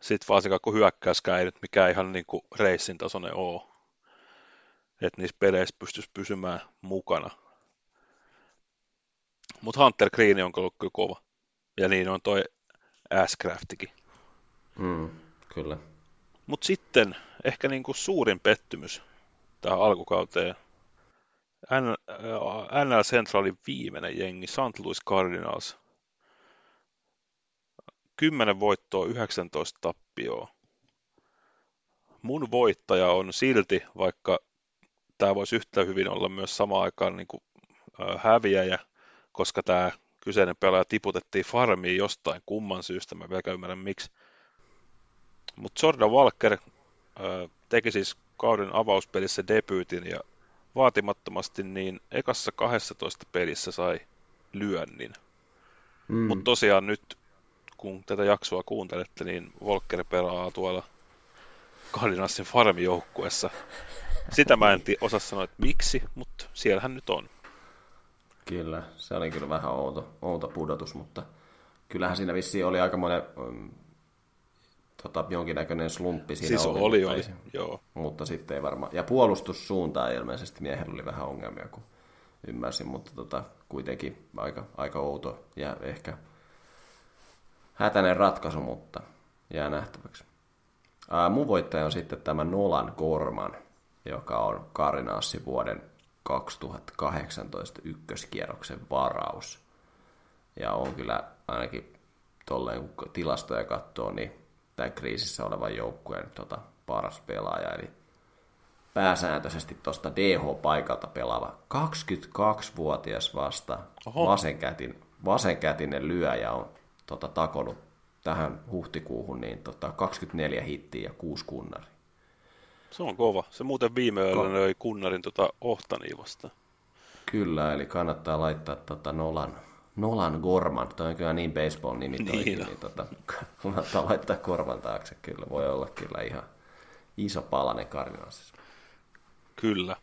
Sitten varsinkaan kun hyökkäyskään ei nyt mikään ihan niin kuin reissin tasoinen ole. Että niissä peleissä pystyisi pysymään mukana. Mutta Hunter Green on ollut kyllä kova. Ja niin on toi Ashcraftikin. Mm, kyllä. Mutta sitten ehkä niin kuin suurin pettymys tähän alkukauteen. NL Centralin viimeinen jengi, St. Louis Cardinals. 10 voittoa, 19 tappioa. Mun voittaja on silti, vaikka tämä voisi yhtä hyvin olla myös samaan aikaan niin kuin, äh, häviäjä, koska tämä kyseinen pelaaja tiputettiin farmiin jostain kumman syystä, mä vielä ymmärrän miksi. Mutta Jordan Walker äh, teki siis kauden avauspelissä debyytin ja vaatimattomasti niin ekassa 12 pelissä sai lyönnin. Mm. Mutta tosiaan nyt, kun tätä jaksoa kuuntelette, niin Volker pelaa tuolla Cardinalsin farmijoukkuessa. Sitä mä en osaa sanoa, että miksi, mutta siellähän nyt on. Kyllä, se oli kyllä vähän outo, outo pudotus, mutta kyllähän siinä vissiin oli aika monen um, tota, jonkinnäköinen slumppi siinä siis oli. oli, oli, joo. Mutta sitten ei varmaan. Ja puolustussuuntaan ilmeisesti miehellä oli vähän ongelmia, kun ymmärsin, mutta tota, kuitenkin aika, aika outo ja ehkä hätäinen ratkaisu, mutta jää nähtäväksi. Ää, mun voittaja on sitten tämä Nolan Gorman, joka on Karinaassi vuoden 2018 ykköskierroksen varaus. Ja on kyllä ainakin tolleen, kun tilastoja katsoo, niin tämän kriisissä olevan joukkueen tota, paras pelaaja, eli pääsääntöisesti tuosta DH-paikalta pelaava 22-vuotias vasta vasenkätin, vasenkätinen lyöjä on tota, takonut tähän huhtikuuhun niin tota, 24 hittiä ja 6 kunnari. Se on kova. Se muuten viime yöllä löi kunnarin tota Ohtaniin vasta. Kyllä, eli kannattaa laittaa tota Nolan Nolan Gorman, toi on kyllä niin baseball-nimi niin, niin tota, kannattaa laittaa korvan taakse, kyllä voi olla kyllä ihan iso palanen Cardinalsissa. Kyllä.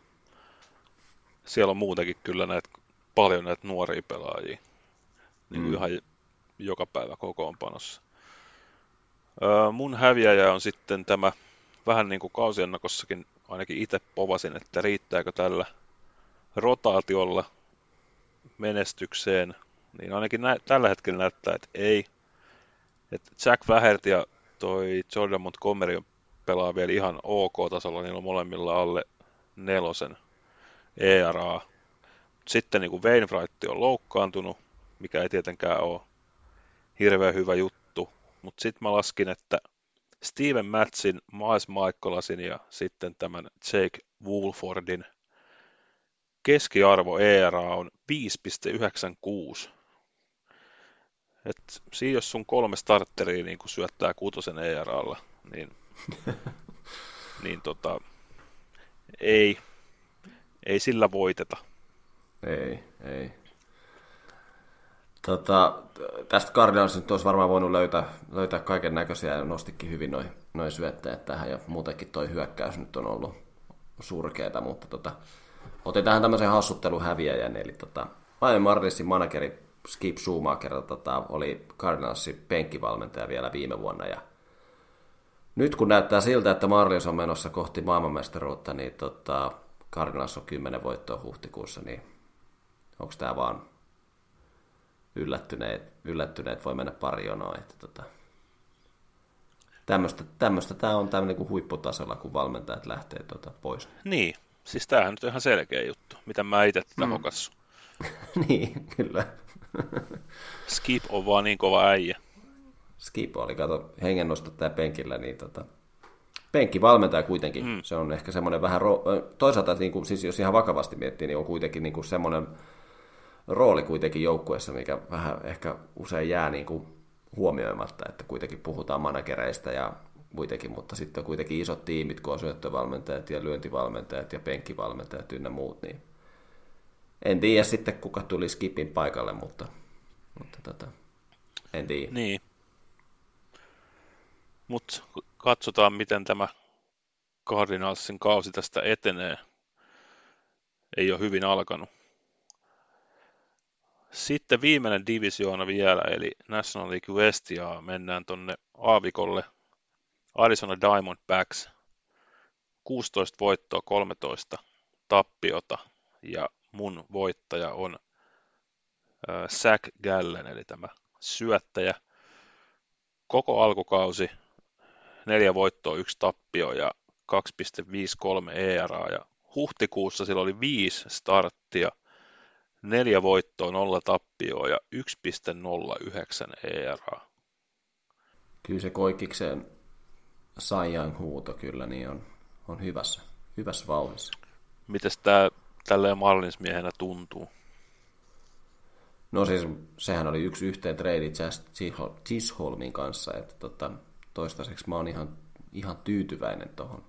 Siellä on muutenkin kyllä näitä, paljon näitä nuoria pelaajia, niin mm. ihan joka päivä kokoonpanossa. Öö, mun häviäjä on sitten tämä, vähän niin kuin kausiennakossakin ainakin itse povasin, että riittääkö tällä rotaatiolla menestykseen niin ainakin nä- tällä hetkellä näyttää, että ei. Et Jack Flaherty ja toi Jordan Montgomery pelaa vielä ihan ok-tasolla, niillä on molemmilla alle nelosen ERA. Sitten niin Wainwright on loukkaantunut, mikä ei tietenkään ole hirveän hyvä juttu. Mutta sitten mä laskin, että Steven Matsin, Miles Michaelasin ja sitten tämän Jake Woolfordin keskiarvo ERA on 5,96. Et siinä jos sun kolme starteria niin kun syöttää kutosen ERAlla, niin, niin tota, ei, ei sillä voiteta. Ei, ei. Tota, tästä Cardinals nyt olisi varmaan voinut löytää, löytää kaiken näköisiä ja nostikin hyvin noin noi syötteet tähän ja muutenkin toi hyökkäys nyt on ollut surkeeta, mutta tota, otin tähän tämmöisen hassuttelun häviäjän, eli tota, Miami Marlinsin manageri Skip Schumacher tota, oli Cardinalsin penkkivalmentaja vielä viime vuonna ja nyt kun näyttää siltä, että Marlins on menossa kohti maailmanmestaruutta, niin tota, Cardinals on 10 voittoa huhtikuussa, niin onko tämä vaan yllättyneet, yllättyneet voi mennä pari jonoa, että tota, tämmöistä, tämä on tämmöinen kuin huipputasolla, kun valmentajat lähtee tota pois. Niin, siis tämähän nyt on ihan selkeä juttu, mitä mä itse tätä mm. niin, kyllä. Skip on vaan niin kova äijä. Skip oli, kato, hengennostattaja penkillä, niin tota, penkkivalmentaja kuitenkin. Mm. Se on ehkä semmoinen vähän, ro- toisaalta niin kuin, siis jos ihan vakavasti miettii, niin on kuitenkin niin kuin semmoinen rooli kuitenkin joukkueessa, mikä vähän ehkä usein jää niin kuin huomioimatta, että kuitenkin puhutaan managereista ja muitakin, mutta sitten on kuitenkin isot tiimit, kun on syöttövalmentajat ja lyöntivalmentajat ja penkkivalmentajat ynnä muut, niin en tiedä sitten kuka tuli skipin paikalle, mutta, mutta tota, en tiedä. Niin. Mutta katsotaan, miten tämä Cardinalsin kausi tästä etenee. Ei ole hyvin alkanut. Sitten viimeinen divisioona vielä, eli National League West, ja mennään tonne aavikolle. Arizona Diamondbacks, 16 voittoa, 13 tappiota, ja mun voittaja on äh, Zach Gallen, eli tämä syöttäjä. Koko alkukausi neljä voittoa, yksi tappio ja 2,53 ERA ja huhtikuussa sillä oli viisi starttia, neljä voittoa, nolla tappioa ja 1,09 ERA. Kyllä se Koikikseen Saijan huuto kyllä niin on, on hyvässä, hyvässä vauhdissa. Mites tämä tälleen Marlinsmiehenä tuntuu? No siis sehän oli yksi yhteen trade Chisholmin kanssa, että tota, toistaiseksi mä oon ihan, ihan tyytyväinen tuohon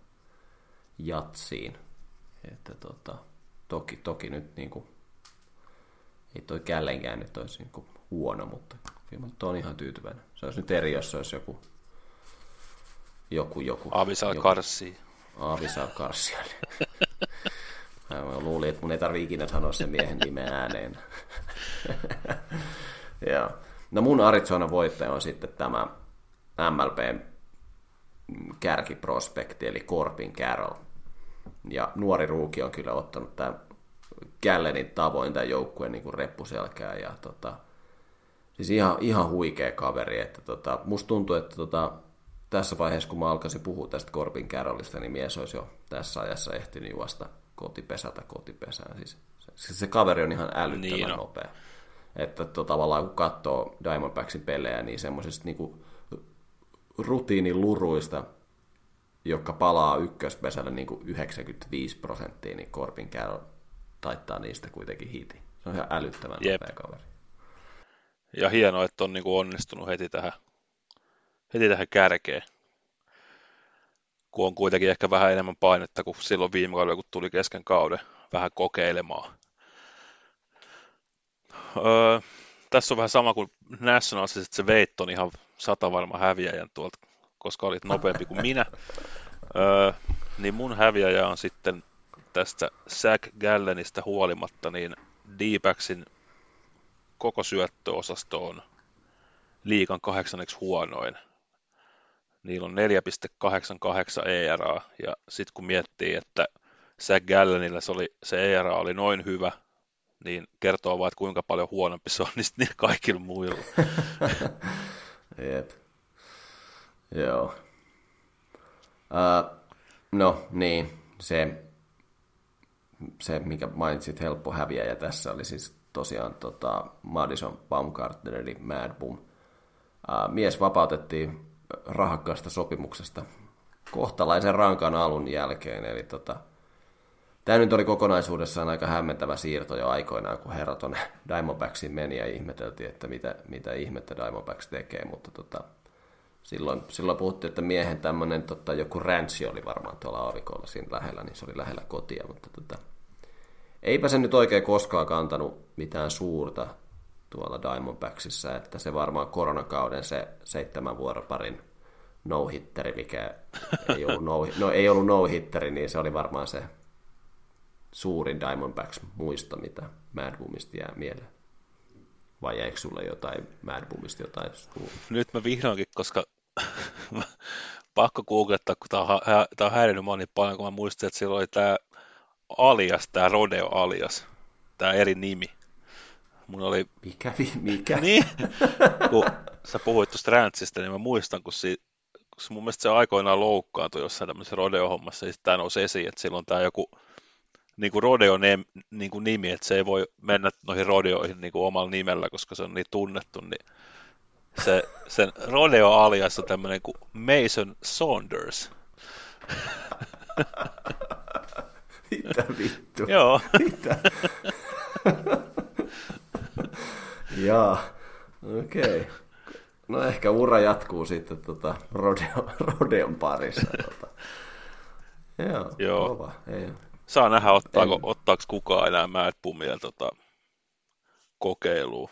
jatsiin. Että tota, toki, toki nyt niin kuin, ei toi källenkään nyt olisi niin kuin huono, mutta kyllä mä on ihan tyytyväinen. Se olisi nyt eri, jos se olisi joku joku, joku. Avisal Karssi. Avisal Karssi. Mä luulin, että mun ei tarvitse ikinä sanoa sen miehen nimen ääneen. ja. No mun Arizona voittaja on sitten tämä MLP kärkiprospekti, eli Corbin Carroll. Ja nuori ruuki on kyllä ottanut tämän Gallenin tavoin tämän joukkueen niin reppuselkää. Ja tota, siis ihan, ihan huikea kaveri. Että tota, musta tuntuu, että tota, tässä vaiheessa, kun mä alkaisin puhua tästä Corbin Carrollista, niin mies olisi jo tässä ajassa ehtinyt juosta kotipesältä kotipesään. Siis, siis se kaveri on ihan älyttömän niin nopea. Että to, tavallaan kun katsoo Diamondbacksin pelejä, niin semmoisesta niinku rutiinin luruista, jotka palaa ykköspesällä niin kuin 95 prosenttia, niin Corbin Carroll taittaa niistä kuitenkin hiti. Se on ihan älyttömän Jep. nopea kaveri. Ja hienoa, että on niin kuin onnistunut heti tähän, heti tähän kärkeen. Kun on kuitenkin ehkä vähän enemmän painetta kuin silloin viime kaudella, kun tuli kesken kauden vähän kokeilemaan. Öö, tässä on vähän sama kuin Nationals, että se Veit on ihan sata varma häviäjän tuolta, koska olit nopeampi kuin minä. Öö, niin mun häviäjä on sitten tästä Zach Gallenista huolimatta, niin d koko syöttöosasto on liikan kahdeksanneksi huonoin. Niillä on 4,88 ERA, ja sitten kun miettii, että Zach Gallenillä se, oli, se ERA oli noin hyvä, niin kertoo vaan, että kuinka paljon huonompi se on niistä niin kaikilla muilla. Jep. Joo. Uh, no niin, se, se mikä mainitsit helppo häviäjä tässä oli siis tosiaan tota Madison Baumgartner eli Mad Boom. Uh, mies vapautettiin rahakkaasta sopimuksesta kohtalaisen rankan alun jälkeen, eli tota, Tämä nyt oli kokonaisuudessaan aika hämmentävä siirto jo aikoinaan, kun herra tuonne Diamondbacksin meni ja ihmeteltiin, että mitä, mitä ihmettä Diamondbacks tekee, mutta tota, silloin, silloin puhuttiin, että miehen tämmöinen tota, joku ranchi oli varmaan tuolla aavikolla siinä lähellä, niin se oli lähellä kotia, mutta tota, eipä se nyt oikein koskaan kantanut mitään suurta tuolla Diamondbacksissa, että se varmaan koronakauden se seitsemän vuoroparin no-hitteri, mikä ei ollut no, no, ei ollut no-hitteri, niin se oli varmaan se suurin Diamondbacks muista, mitä Mad Boomista jää mieleen? Vai jäikö sulle jotain Mad Boomista jotain suuri? Nyt mä vihdoinkin, koska pakko googlettaa, kun tää on, tää on häirinnyt mua niin paljon, kun mä muistin, että silloin oli tää alias, tää Rodeo alias, tää eri nimi. Mun oli... Mikä? Mikä? Niin, kun sä puhuit tuosta Rantsista, niin mä muistan, kun, si... kun mun mielestä se aikoinaan loukkaantui jossain tämmöisessä rodeo-hommassa, ja sitten nousi esiin, että silloin tää joku niin kuin rodeo ne, niin kuin nimi, että se ei voi mennä noihin rodeoihin niin kuin omalla nimellä, koska se on niin tunnettu, niin se, sen rodeo alias on tämmöinen kuin Mason Saunders. Mitä vittu? Joo. Mitä? Jaa, okei. Okay. No ehkä ura jatkuu sitten tota, rodeo, rodeon parissa. Tota. Joo, Joo. Kova. Ei. Saa nähdä, ottaako, en... ottaako kukaan enää Mad Bumia tota, kokeiluun.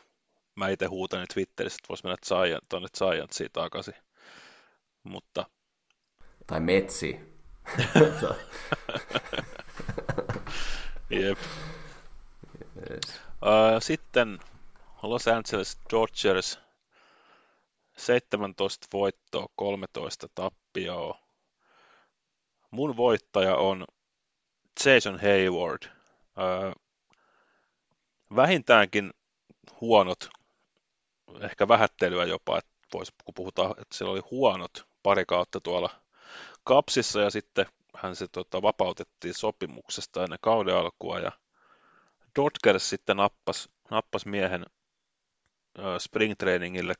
Mä itse huutan Twitterissä, että voisi mennä Giant, tuonne Giantsiin takaisin. Mutta... Tai Metsi. Jep. Yes. Sitten Los Angeles Dodgers 17 voittoa, 13 tappioa. Mun voittaja on Jason Hayward. Uh, vähintäänkin huonot, ehkä vähättelyä jopa, että vois, kun puhutaan, että siellä oli huonot pari kautta tuolla kapsissa ja sitten hän se tota, vapautettiin sopimuksesta ennen kauden alkua ja Dodgers sitten nappas, nappas miehen springtrainingille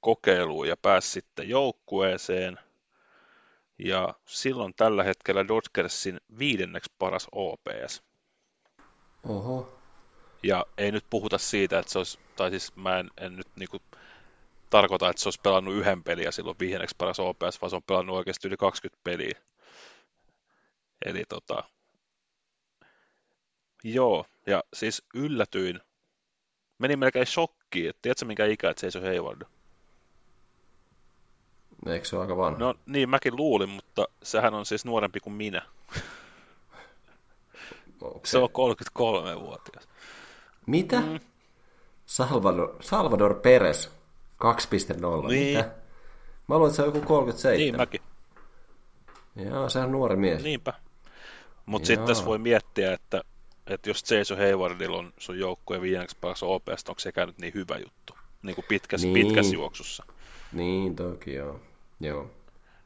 kokeiluun ja pääsi sitten joukkueeseen. Ja silloin tällä hetkellä Dodgersin viidenneksi paras OPS. Oho. Ja ei nyt puhuta siitä, että se olisi, tai siis mä en, en nyt niinku tarkoita, että se olisi pelannut yhden peliä ja silloin viidenneksi paras OPS, vaan se on pelannut oikeasti yli 20 peliä. Eli tota, joo, ja siis yllätyin, meni melkein shokkiin, että tiedätkö minkä ikä, että se ei Hayward? Eikö se ole aika vanha? No niin, mäkin luulin, mutta sehän on siis nuorempi kuin minä. Okay. Se on 33-vuotias. Mitä? Mm. Salvador, Salvador Perez 2.0. Niin. Mitä? Mä luulen, että se on joku 37. Niin, mäkin. Joo, se on nuori mies. Niinpä. Mutta sitten tässä voi miettiä, että, että jos Jason Haywardilla on sun joukkueen viidenneksi paras OPS, onko sekään nyt niin hyvä juttu, niin kuin pitkässä, niin. pitkässä juoksussa. Niin, toki joo. joo.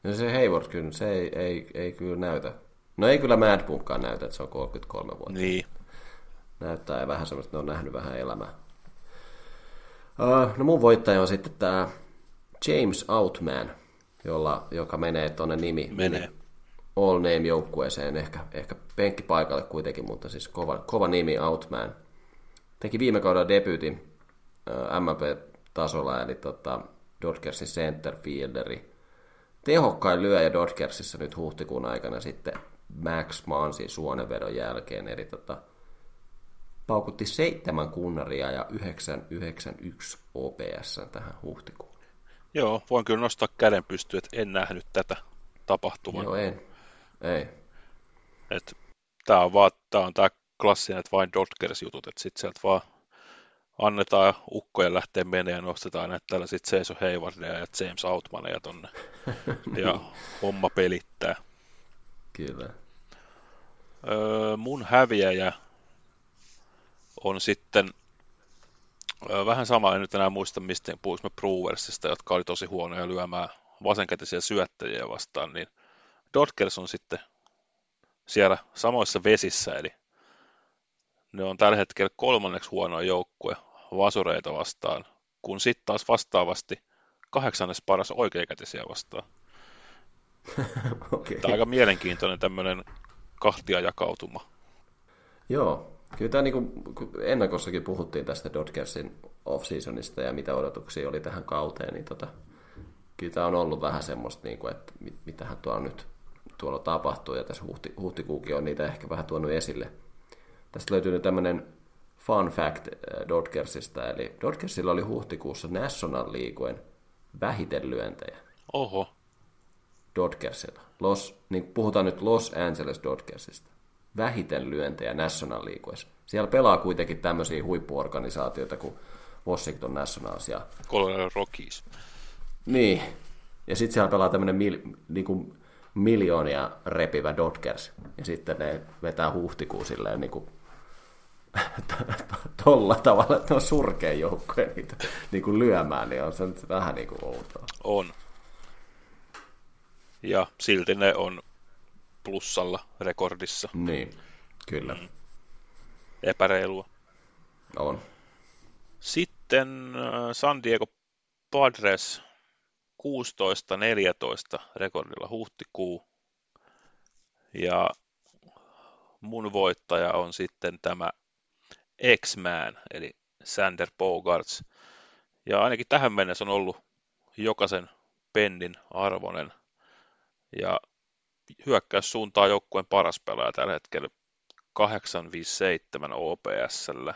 Ja se Hayward kyllä, se ei, ei, ei kyllä näytä. No ei kyllä Mad Bullkaan näytä, että se on 33 vuotta. Niin. Näyttää vähän semmoista, että ne on nähnyt vähän elämää. Uh, no mun voittaja on sitten tämä James Outman, jolla, joka menee tuonne nimi, menee. All Name joukkueeseen, ehkä, ehkä penkkipaikalle kuitenkin, mutta siis kova, kova nimi Outman. Teki viime kaudella debyytin uh, MLB-tasolla, eli tota, Dodgersin centerfielderi. Tehokkain lyöjä Dodgersissa nyt huhtikuun aikana sitten Max Mansin suonenvedon jälkeen, eli tota, paukutti seitsemän kunnaria ja 991 OPS tähän huhtikuun. Joo, voin kyllä nostaa käden pystyyn, että en nähnyt tätä tapahtuman. Joo, en. Ei. Et, tää on vaan, tää on tää klassinen, että vain Dodgers-jutut, että sit sieltä vaan annetaan ukkoja lähteä menee ja nostetaan näitä tällaiset Jason Haywardia ja James Outmaneja tonne. ja homma pelittää. Kyllä. Öö, mun häviäjä on sitten öö, vähän sama, en nyt enää muista mistä puhuisimme Brewersista, jotka oli tosi huonoja lyömään vasenkätisiä syöttäjiä vastaan, niin Dodgers on sitten siellä samoissa vesissä, eli ne on tällä hetkellä kolmanneksi huonoa joukkue vasureita vastaan, kun sitten taas vastaavasti kahdeksannes paras oikeakätisiä vastaan. okay. Tämä on aika mielenkiintoinen tämmöinen kahtia jakautuma. Joo, kyllä tämä niin kuin ennakossakin puhuttiin tästä Dodgersin off-seasonista ja mitä odotuksia oli tähän kauteen, niin tota, kyllä tämä on ollut vähän semmoista, niin kuin, että mit, mitähän tuolla nyt tuolla tapahtuu, ja tässä huhti, huhtikuukin on niitä ehkä vähän tuonut esille. Tästä löytyy nyt tämmöinen fun fact äh, Dodgersista, eli Dodgersilla oli huhtikuussa National Leagueen vähiten lyöntejä. Oho. Dodgersilla. Los, niin puhutaan nyt Los Angeles Dodgersista. Vähiten lyöntejä National Leagueessa. Siellä pelaa kuitenkin tämmöisiä huippuorganisaatioita kuin Washington Nationals ja... Colorado Rockies. Niin. Ja sitten siellä pelaa tämmöinen mil, niin kuin miljoonia repivä Dodgers. Ja sitten ne vetää huhtikuun silleen niin kuin tolla tavalla, että ne on surkea joukkoja niitä niin kuin lyömään, niin on se nyt vähän niin kuin outoa. On. Ja silti ne on plussalla rekordissa. Niin, kyllä. Mm. Epäreilua. On. Sitten äh, San Diego Padres 16-14 rekordilla huhtikuu. Ja mun voittaja on sitten tämä X-Man, eli Sander Bogarts. Ja ainakin tähän mennessä on ollut jokaisen pennin arvoinen. Ja hyökkäys suuntaa joukkueen paras pelaaja tällä hetkellä 857 OPSllä,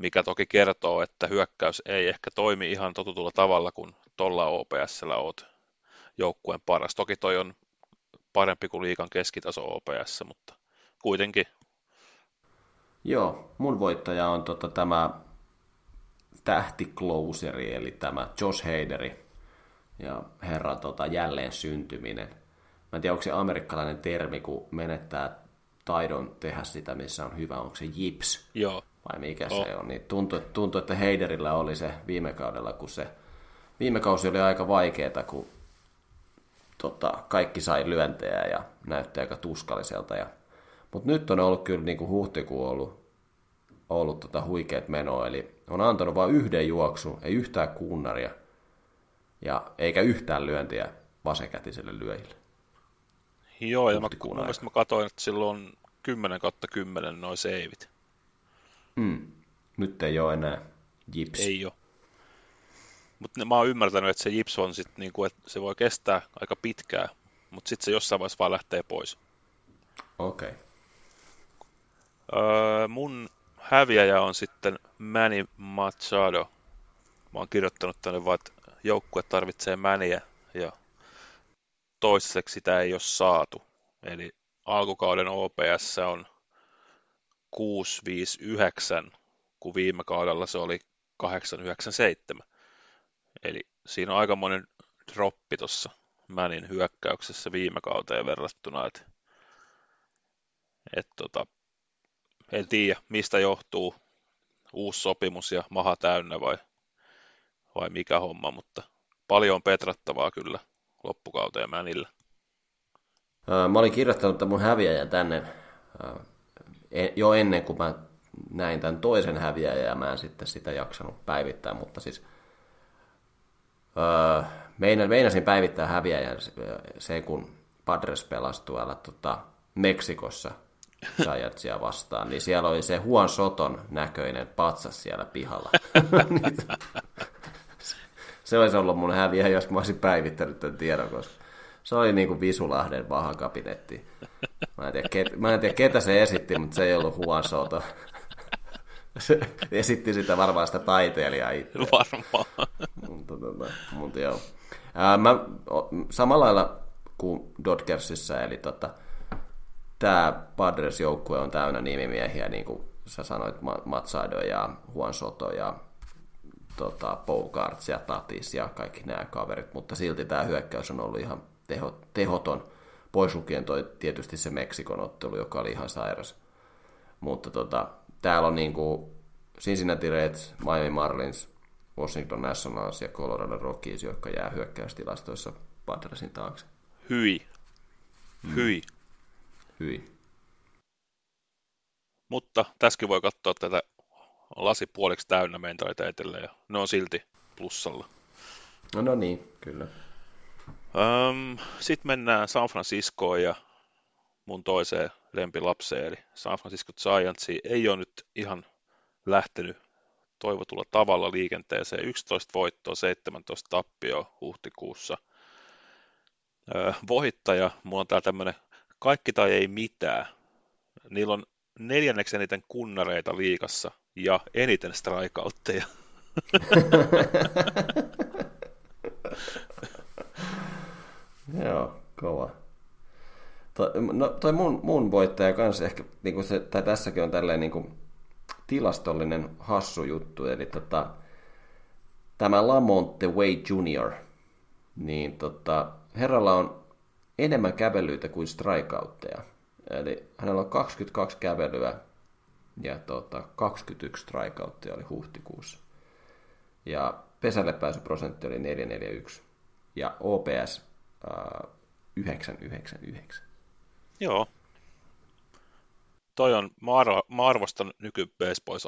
mikä toki kertoo, että hyökkäys ei ehkä toimi ihan totutulla tavalla, kun tuolla OPSllä oot joukkueen paras. Toki toi on parempi kuin liikan keskitaso OPS, mutta kuitenkin. Joo, mun voittaja on tota, tämä tähtiklouseri, eli tämä Josh Heideri ja herra tota, jälleen syntyminen. Mä en tiedä, onko se amerikkalainen termi, kun menettää taidon tehdä sitä, missä on hyvä, onko se jips? Joo. Vai mikä oh. se on? Niin tuntuu, tuntuu, että Heiderillä oli se viime kaudella, kun se viime kausi oli aika vaikeaa, kun tota, kaikki sai lyöntejä ja näytti aika tuskalliselta. Ja, mutta nyt on ollut kyllä niin kuin huhtikuun ollut, ollut tota huikeat menoa, eli on antanut vain yhden juoksun, ei yhtään kuunnaria, ja eikä yhtään lyöntiä vasenkätiselle lyöjille. Joo, ja mä, mun mä katsoin, että silloin on 10 kautta 10 noin seivit. Mm. Nyt ei ole enää jips. Ei ole. Mutta mä oon ymmärtänyt, että se jips on sit niinku, että se voi kestää aika pitkään, mutta sitten se jossain vaiheessa vaan lähtee pois. Okei. Okay. Öö, mun häviäjä on sitten Manny Machado. Mä oon kirjoittanut tänne vaan, että joukkue tarvitsee Mäniä ja toiseksi sitä ei ole saatu. Eli alkukauden OPS on 659, kun viime kaudella se oli 897. Eli siinä on aikamoinen droppi tuossa Mänin hyökkäyksessä viime kauteen verrattuna, että et tota, en tiedä mistä johtuu uusi sopimus ja maha täynnä vai, vai mikä homma, mutta paljon on petrattavaa kyllä loppukauteen Mänillä. Mä olin kirjoittanut mun häviäjän tänne jo ennen kuin mä näin tämän toisen häviäjän ja mä en sitten sitä jaksanut päivittää, mutta siis meinasin päivittää häviäjän se, kun Padres pelasi tuolla tota, Meksikossa Giantsia vastaan, niin siellä oli se Juan Soton näköinen patsas siellä pihalla. se olisi ollut mun häviä, jos mä olisin päivittänyt tämän tiedon, koska se oli niin kuin Visulahden vahakabinetti. Mä en, tiedä, ket, mä en tiedä, ketä se esitti, mutta se ei ollut Juan Soto. Se esitti sitä varmaan sitä taiteilijaa itse. Varmaan. mutta, tota, mutta joo. Ää, mä, samalla lailla kuin Dodgersissa, eli tota, tämä Padres-joukkue on täynnä nimimiehiä, niin kuin sä sanoit, Matsado ja Juan Soto ja tota, Bogarts ja Tatis ja kaikki nämä kaverit, mutta silti tämä hyökkäys on ollut ihan teho, tehoton, pois lukien toi, tietysti se Meksikon ottelu, joka oli ihan sairas. Mutta tota, täällä on niin kuin Cincinnati Reds, Miami Marlins, Washington Nationals ja Colorado Rockies, jotka jää hyökkäystilastoissa Padresin taakse. Hyi. Mm. Hyi. Mm. Hyi. Mutta tässäkin voi katsoa tätä lasi puoliksi täynnä mentaliteetillä ja ne on silti plussalla. No, no niin, kyllä. Um, Sitten mennään San Franciscoon ja mun toiseen lempilapseen, eli San Francisco Giants ei ole nyt ihan lähtenyt toivotulla tavalla liikenteeseen. 11 voittoa, 17 tappio huhtikuussa. Öö, voittaja, mulla on täällä tämmöinen kaikki tai ei mitään. Niillä on neljänneksi eniten kunnareita liikassa ja eniten strikeoutteja. Joo, kova. To, no, toi mun, mun voittaja kanssa ehkä, niin kuin se, tai tässäkin on tälleen niin kuin tilastollinen hassu juttu, eli tota, tämä Lamonte Way Jr., niin tota, herralla on enemmän kävelyitä kuin strikeoutteja. Eli hänellä on 22 kävelyä ja tota, 21 strikeouttia oli huhtikuussa. Ja pesälle pääsyprosentti oli 441 ja OPS äh, 999. Joo. Toi on, mä, arvo, mä arvostan nyky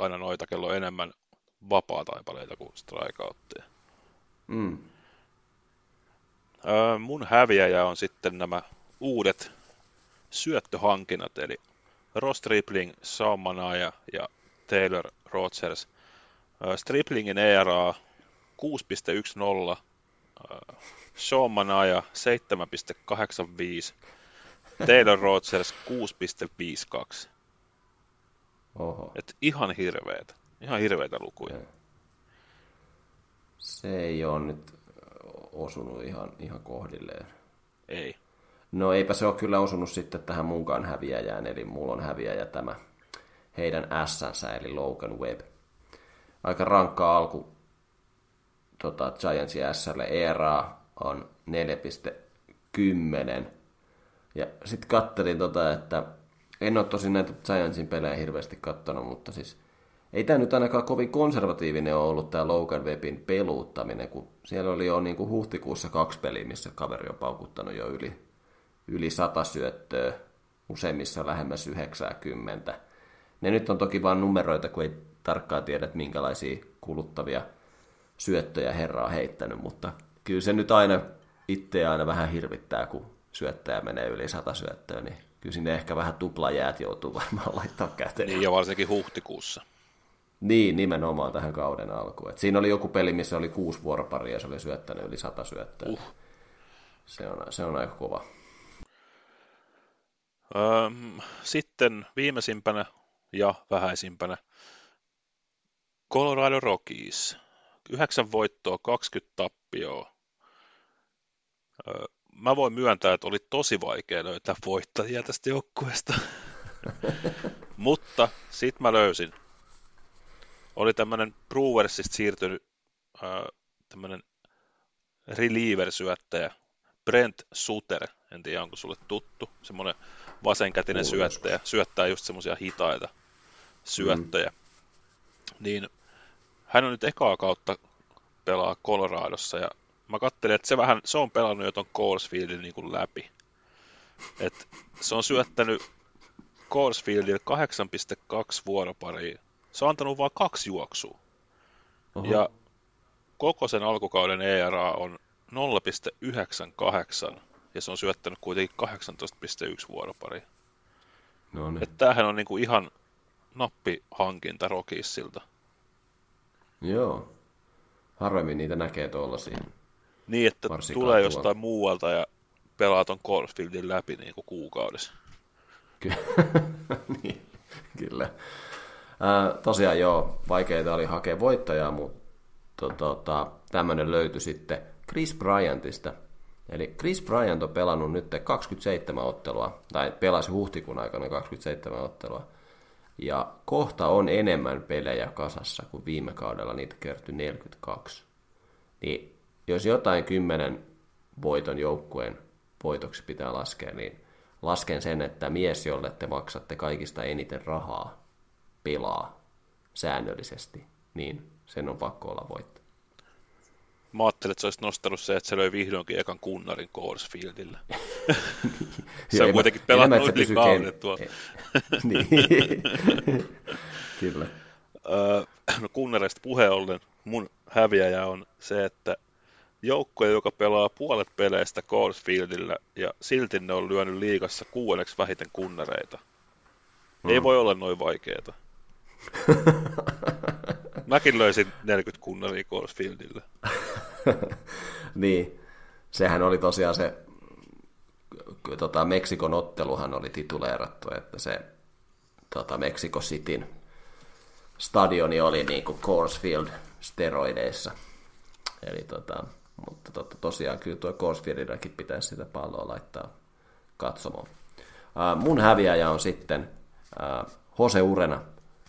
aina noita, kello enemmän vapaa-taipaleita kuin strikeoutteja. Mm. Öö, mun häviäjä on sitten nämä uudet syöttöhankinnat, eli Ross Stripling, Saumanaja ja Taylor Rogers. Öö, Striplingin ERA 6.10 Sean Manaya 7,85, Taylor Rogers 6,52. Oho. Et ihan hirveet. Ihan hirveitä lukuja. Se ei ole nyt osunut ihan, ihan kohdilleen. Ei. No eipä se ole kyllä osunut sitten tähän munkaan häviäjään, eli mulla on häviäjä tämä heidän S-sänsä, eli Logan Webb. Aika rankka alku tota, Giantsin SL ERA on 4,10. Ja sitten kattelin, tota, että en ole tosi näitä Giantsin pelejä hirveästi kattonut, mutta siis ei tämä nyt ainakaan kovin konservatiivinen ole ollut tämä Logan Webbin peluuttaminen, kun siellä oli jo niin kuin huhtikuussa kaksi peliä, missä kaveri on paukuttanut jo yli, yli sata syöttöä, useimmissa lähemmäs 90. Ne nyt on toki vain numeroita, kun ei tarkkaan tiedä, että minkälaisia kuluttavia syöttöjä herra on heittänyt, mutta kyllä se nyt aina itseä aina vähän hirvittää, kun syöttäjä menee yli sata syöttöä, niin kyllä sinne ehkä vähän tuplajäät joutuu varmaan laittaa käteen. Niin, ja varsinkin huhtikuussa. Niin, nimenomaan tähän kauden alkuun. Et siinä oli joku peli, missä oli kuusi vuoroparia ja se oli syöttänyt yli sata syöttöä. Uh. Se, on, se on aika kova. Öm, sitten viimeisimpänä ja vähäisimpänä Colorado Rockies. 9 voittoa, 20 tappioa. Öö, mä voin myöntää, että oli tosi vaikea löytää voittajia tästä joukkueesta. Mutta sit mä löysin. Oli tämmönen Brewersista siirtynyt öö, tämmönen reliever-syöttäjä, Brent Suter, en tiedä onko sulle tuttu, semmoinen vasenkätinen syöttäjä, syöttää just semmoisia hitaita syöttöjä. Mm. Niin hän on nyt ekaa kautta pelaa Coloradossa ja mä katselin, että se, vähän, se on pelannut jo ton Coresfieldin niin kuin läpi. Et se on syöttänyt Coresfieldille 8,2 vuoropariin. Se on antanut vain kaksi juoksua. Oho. Ja koko sen alkukauden ERA on 0,98 ja se on syöttänyt kuitenkin 18,1 vuoropariin. No niin. Että tämähän on niinku ihan nappihankinta Rokissilta. Joo. Harvemmin niitä näkee tuollaisia. Niin, että tulee jostain tuolla. muualta ja pelaa ton Caulfieldin läpi niin kuin kuukaudessa. Ky- niin, kyllä. Ää, tosiaan joo, vaikeita oli hakea voittajaa, mutta tota, tämmöinen löytyi sitten Chris Bryantista. Eli Chris Bryant on pelannut nyt 27 ottelua, tai pelasi huhtikuun aikana 27 ottelua. Ja kohta on enemmän pelejä kasassa kuin viime kaudella, niitä kertyi 42. Niin jos jotain kymmenen voiton joukkueen voitoksi pitää laskea, niin lasken sen, että mies, jolle te maksatte kaikista eniten rahaa, pelaa säännöllisesti, niin sen on pakko olla voitto. Mä ajattelin, että se olisi nostanut se, että se löi vihdoinkin ekan kunnarin Coresfieldillä. se on kuitenkin pelannut yli kauden tuolla. niin. Kyllä. no kunnareista puheen ollen mun häviäjä on se, että joukkue, joka pelaa puolet peleistä Coresfieldillä ja silti ne on lyönyt liigassa kuudenneksi vähiten kunnareita. Mm. Ei voi olla noin vaikeeta. Mäkin löysin 40 kunnaria Coresfieldillä. niin, sehän oli tosiaan se tota, Meksikon otteluhan oli tituleerattu, että se tota, Meksiko Cityn stadioni oli niin kuin Coresfield steroideissa. Eli tota, mutta tota, tosiaan kyllä tuo Coresfieldillakin pitäisi sitä palloa laittaa katsomaan. Uh, mun häviäjä on sitten uh, Jose Urena,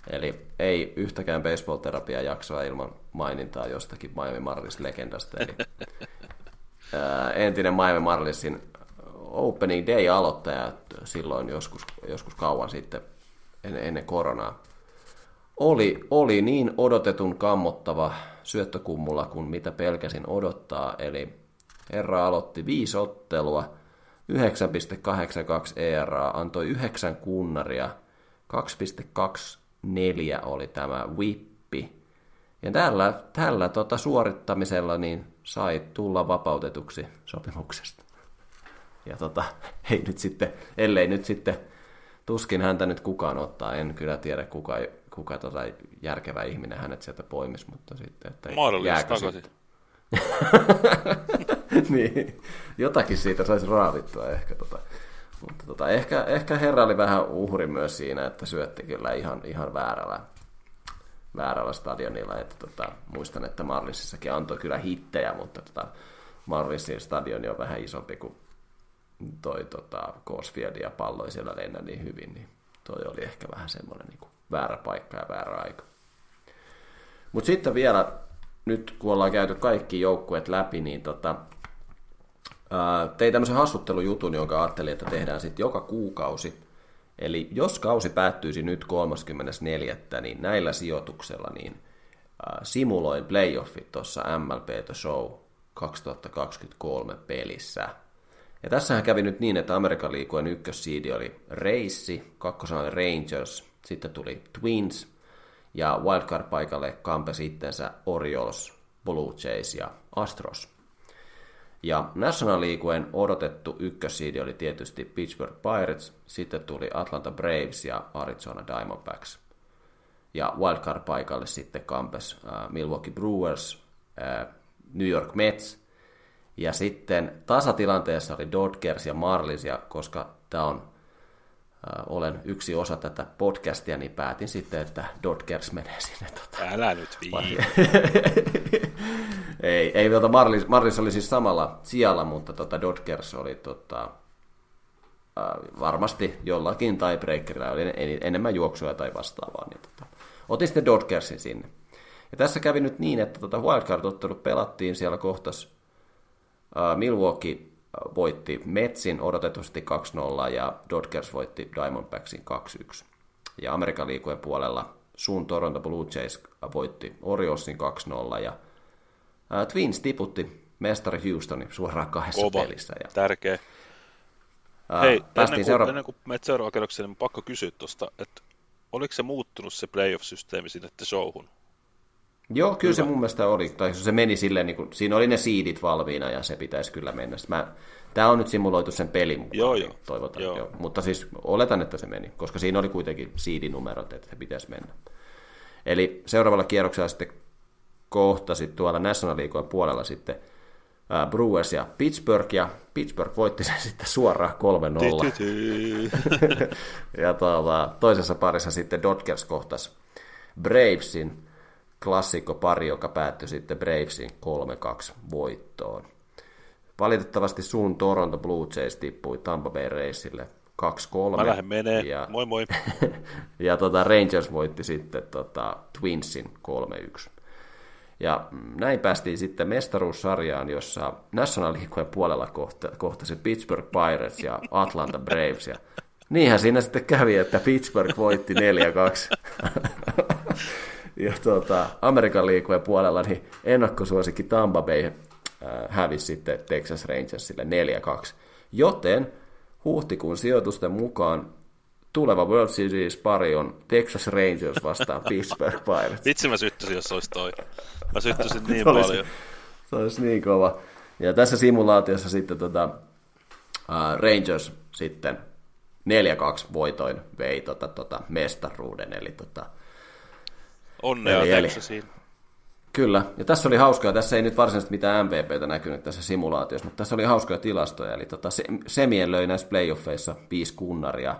eli ei yhtäkään baseball-terapia jaksoa ilman mainintaa jostakin Miami Marlins-legendasta. Eli uh, entinen Miami Marlinsin Opening Day-aloittaja silloin joskus, joskus kauan sitten ennen koronaa. Oli, oli niin odotetun kammottava syöttökummulla kuin mitä pelkäsin odottaa, eli Herra aloitti viisi ottelua, 9,82 ERA, antoi yhdeksän kunnaria, 2,24 oli tämä whippi. Ja tällä, tällä tota suorittamisella niin sai tulla vapautetuksi sopimuksesta. Ja tota, ei nyt sitten, ellei nyt sitten, tuskin häntä nyt kukaan ottaa, en kyllä tiedä kuka, kuka tota järkevä ihminen hänet sieltä poimis, mutta sitten, että jääkö takaisin. Sitten, niin, jotakin siitä saisi raavittua ehkä. Tota. Mutta tota, ehkä, ehkä herra oli vähän uhri myös siinä, että syötti kyllä ihan, ihan väärällä, väärällä stadionilla. Että tota, muistan, että Marlississakin antoi kyllä hittejä, mutta tota, Marlissin stadioni on vähän isompi kuin toi tota, Corsfield ja pallo ei siellä lennä niin hyvin, niin toi oli ehkä vähän semmoinen niin kuin väärä paikka ja väärä aika. Mutta sitten vielä, nyt kun ollaan käyty kaikki joukkueet läpi, niin tota, tein tämmöisen hassuttelujutun, jonka ajattelin, että tehdään sitten joka kuukausi. Eli jos kausi päättyisi nyt 34. niin näillä sijoituksella niin simuloin playoffit tuossa MLB The Show 2023 pelissä – ja tässähän kävi nyt niin, että Amerikan liikojen ykkössiidi oli Reissi, kakkosena oli Rangers, sitten tuli Twins ja wildcard-paikalle kampe sittensä Orioles, Blue Jays ja Astros. Ja National Leagueen odotettu ykkössiidi oli tietysti Pittsburgh Pirates, sitten tuli Atlanta Braves ja Arizona Diamondbacks. Ja wildcard-paikalle sitten kampes uh, Milwaukee Brewers, uh, New York Mets ja sitten tasatilanteessa oli Dodgers ja Marlins, ja koska tämä on, äh, olen yksi osa tätä podcastia, niin päätin sitten, että Dodgers menee sinne. Tota, Älä nyt ei, ei tota Marlins, Marlins oli siis samalla sijalla, mutta tota Dodgers oli tota, äh, varmasti jollakin tiebreakerilla oli enemmän juoksua tai vastaavaa, niin tota, otin sitten Dodgersin sinne. Ja tässä kävi nyt niin, että tota wildcard-ottelu pelattiin siellä kohtas Milwaukee voitti Metsin odotetusti 2-0 ja Dodgers voitti Diamondbacksin 2-1. Ja Amerikan liikujen puolella Sun Toronto Blue Jays voitti Oriolsin 2-0 ja Twins tiputti mestari Houstonin suoraan kahdessa Kova, pelissä. Ja, tärkeä. ää, Hei, ennen kuin, seura- ennen kuin menet seuraavaan kerrokseen, niin pakko kysyä tuosta, että oliko se muuttunut se playoff-systeemi sinne showhun? Joo, kyllä se mun mielestä oli. Tai se meni silleen, niin kuin, siinä oli ne siidit valmiina ja se pitäisi kyllä mennä. Mä, tämä on nyt simuloitu sen pelin mukaan. Joo, joo. Toivotaan, Joo. joo. Mutta siis oletan, että se meni, koska siinä oli kuitenkin siidinumerot, että se pitäisi mennä. Eli seuraavalla kierroksella sitten kohtasi tuolla National Leagueen puolella sitten Brewers ja Pittsburgh, ja Pittsburgh voitti sen sitten suoraan 3-0. Ty-ty-ty. Ja tuota, toisessa parissa sitten Dodgers kohtas Bravesin klassikko pari, joka päättyi sitten Bravesin 3-2 voittoon. Valitettavasti suun Toronto Blue Jays tippui Tampa Bay Raceille 2-3. Mä lähden menee. Ja, Moi moi. ja tota Rangers voitti sitten tota Twinsin 3-1. Ja näin päästiin sitten mestaruussarjaan, jossa National Leagueen puolella kohta, kohtasi Pittsburgh Pirates ja Atlanta Braves. Ja niinhän siinä sitten kävi, että Pittsburgh voitti 4-2. ja tota, Amerikan liikueen puolella niin ennakkosuosikki Tampa Bay äh, hävisi sitten Texas Rangersille 4-2. Joten huhtikuun sijoitusten mukaan tuleva World Series pari on Texas Rangers vastaan Pittsburgh Pirates. Vitsi mä syttysin, jos olisi toi. Mä syttysin niin Olisi- paljon. Se olisi niin kova. Ja tässä simulaatiossa sitten tota, uh, Rangers sitten 4-2 voitoin vei tota, tota mestaruuden. Eli tota, Onnea Eli- eli- Texasiin. Kyllä, ja tässä oli hauskaa, tässä ei nyt varsinaisesti mitään MVPtä näkynyt tässä simulaatiossa, mutta tässä oli hauskoja tilastoja, eli tota, se- Semien löi näissä playoffeissa viisi kunnaria,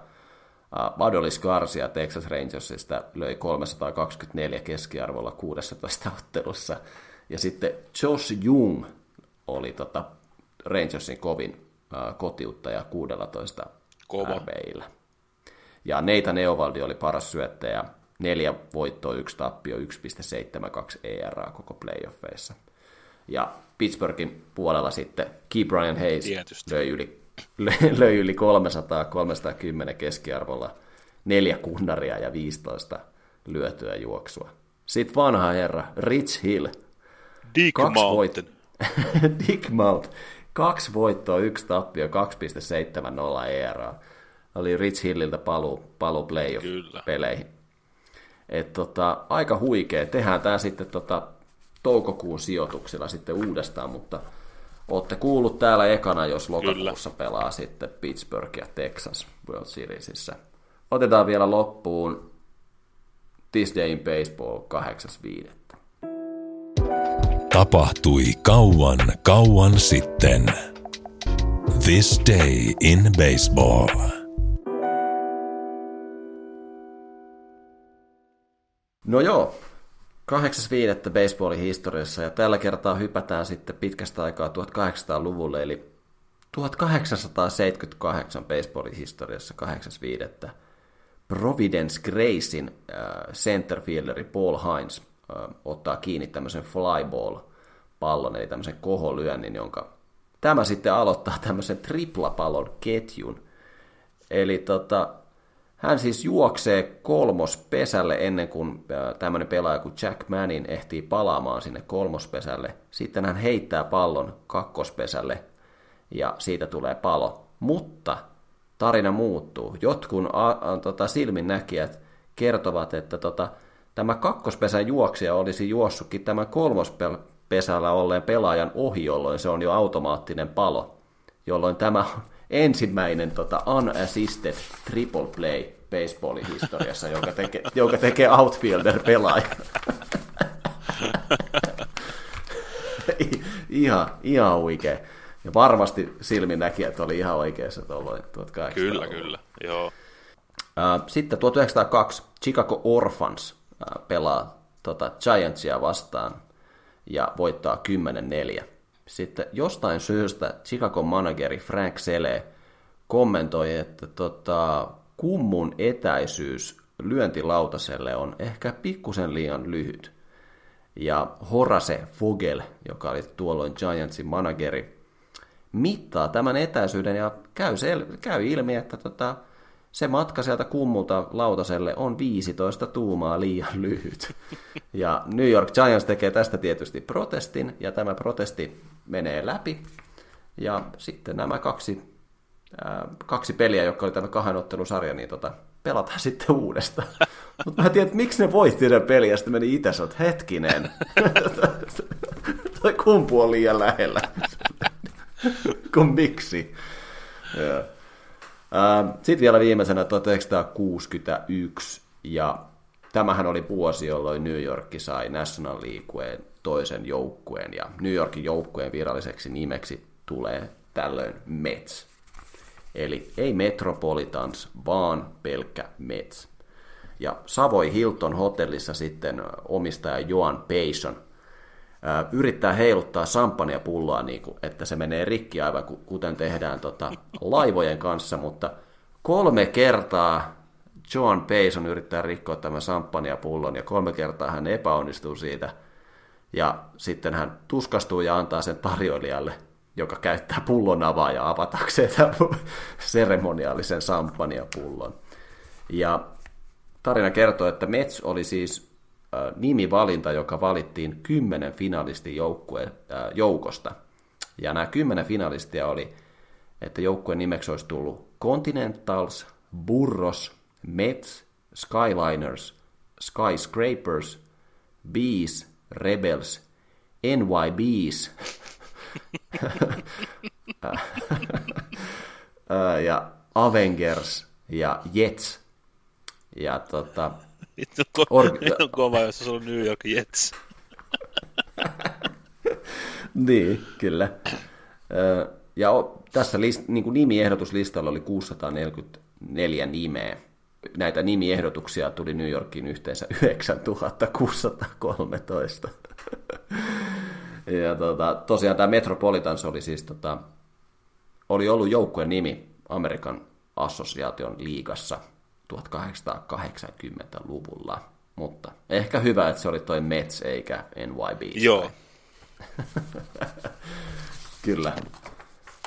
uh, Adolis Garcia Texas Rangersista löi 324 keskiarvolla 16 ottelussa, ja sitten Josh Jung oli tota Rangersin kovin uh, kotiuttaja 16 Kova. RBillä. Ja Neita Neovaldi oli paras syöttäjä, neljä voittoa, yksi tappio, 1,72 ERA koko playoffeissa. Ja Pittsburghin puolella sitten Key Brian Hayes Tietysti. löi yli, löi yli 300, 310 keskiarvolla, neljä kunnaria ja 15 lyötyä juoksua. Sitten vanha herra Rich Hill, Dick kaksi Mountain. voit- Dick Mount. Kaksi voittoa, yksi tappio, 2,70 ERA. Oli Rich Hilliltä paluu, paluu Kyllä. Et tota, aika huikea. Tehdään tämä sitten tota, toukokuun sijoituksilla sitten uudestaan, mutta olette kuullut täällä ekana, jos lokakuussa pelaa sitten Pittsburgh ja Texas World Seriesissä. Otetaan vielä loppuun This Day in Baseball 8.5. tapahtui kauan kauan sitten. This day in baseball. No joo, 8.5. baseballin historiassa ja tällä kertaa hypätään sitten pitkästä aikaa 1800-luvulle, eli 1878 baseballin historiassa 8.5. Providence Gracein äh, centerfielderi Paul Hines äh, ottaa kiinni tämmöisen flyball-pallon, eli tämmöisen koholyönnin, jonka tämä sitten aloittaa tämmöisen triplapallon ketjun. Eli tota, hän siis juoksee kolmospesälle ennen kuin tämmöinen pelaaja kuin Jack Manning ehtii palaamaan sinne kolmospesälle. Sitten hän heittää pallon kakkospesälle ja siitä tulee palo. Mutta tarina muuttuu. Jotkun a, a, tota, silminnäkijät kertovat, että tota, tämä kakkospesän juoksija olisi juossutkin tämän kolmospesällä olleen pelaajan ohi, jolloin se on jo automaattinen palo. Jolloin tämä on ensimmäinen tota, unassisted triple play baseballin historiassa, joka tekee, joka tekee outfielder-pelaaja. ihan, ihan oikein. Ja varmasti silminnäkijät oli ihan oikeassa tuolloin 1800 Kyllä, kyllä, joo. Sitten 1902 Chicago Orphans pelaa tota Giantsia vastaan ja voittaa 10-4. Sitten jostain syystä Chicago manageri Frank Sele kommentoi, että tota, kummun etäisyys lyöntilautaselle on ehkä pikkusen liian lyhyt. Ja Horace Vogel, joka oli tuolloin Giantsin manageri, mittaa tämän etäisyyden ja käy, sel- käy ilmi, että tota, se matka sieltä kummulta lautaselle on 15 tuumaa liian lyhyt. Ja New York Giants tekee tästä tietysti protestin, ja tämä protesti menee läpi. Ja sitten nämä kaksi, ää, kaksi peliä, jotka oli tämä kahden ottelusarja, niin tota, pelataan sitten uudestaan. Mutta mä en tiedä, että miksi ne voitti ne peliä, ja sitten meni itse, että hetkinen. Toi kumpu on liian lähellä. Kun miksi? Sitten vielä viimeisenä 1961, ja tämähän oli vuosi, jolloin New York sai National Leagueen toisen joukkueen, ja New Yorkin joukkueen viralliseksi nimeksi tulee tällöin Mets. Eli ei Metropolitans, vaan pelkkä Mets. Ja Savoy Hilton hotellissa sitten omistaja Joan Payson yrittää heiluttaa pulloa, niin kuin, että se menee rikki aivan kuten tehdään tota, laivojen kanssa, mutta kolme kertaa John Payson yrittää rikkoa tämän pullon ja kolme kertaa hän epäonnistuu siitä. Ja sitten hän tuskastuu ja antaa sen tarjoilijalle, joka käyttää pullon avaaja avatakseen tämän seremoniaalisen pullon. Ja tarina kertoo, että Mets oli siis nimivalinta, joka valittiin kymmenen finalistin joukkue, joukosta. Ja nämä kymmenen finalistia oli, että joukkueen nimeksi olisi tullut Continentals, Burros, Mets, Skyliners, Skyscrapers, Bees, Rebels, NYBs ja Avengers ja Jets. Ja tota, Vittu ko- Or- on kova, jos se on New York Jets. niin, kyllä. Ja tässä list, niin kuin nimiehdotuslistalla oli 644 nimeä. Näitä nimiehdotuksia tuli New Yorkiin yhteensä 9613. ja tota, tosiaan tämä Metropolitans oli siis tota, oli ollut joukkueen nimi Amerikan assosiaation liigassa – 1880-luvulla. Mutta ehkä hyvä, että se oli toi Mets eikä NYB. Joo. Kyllä.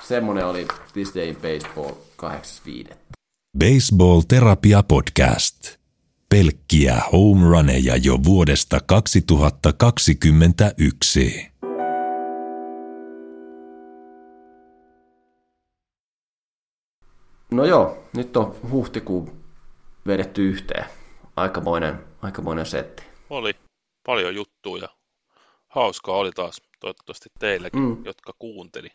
Semmonen oli This Day in Baseball 85. Baseball Terapia Podcast. Pelkkiä home runeja jo vuodesta 2021. No joo, nyt on huhtikuun vedetty yhteen. Aikamoinen, aikamoinen setti. Oli paljon juttuja. Hauskaa oli taas toivottavasti teillekin, mm. jotka kuunteli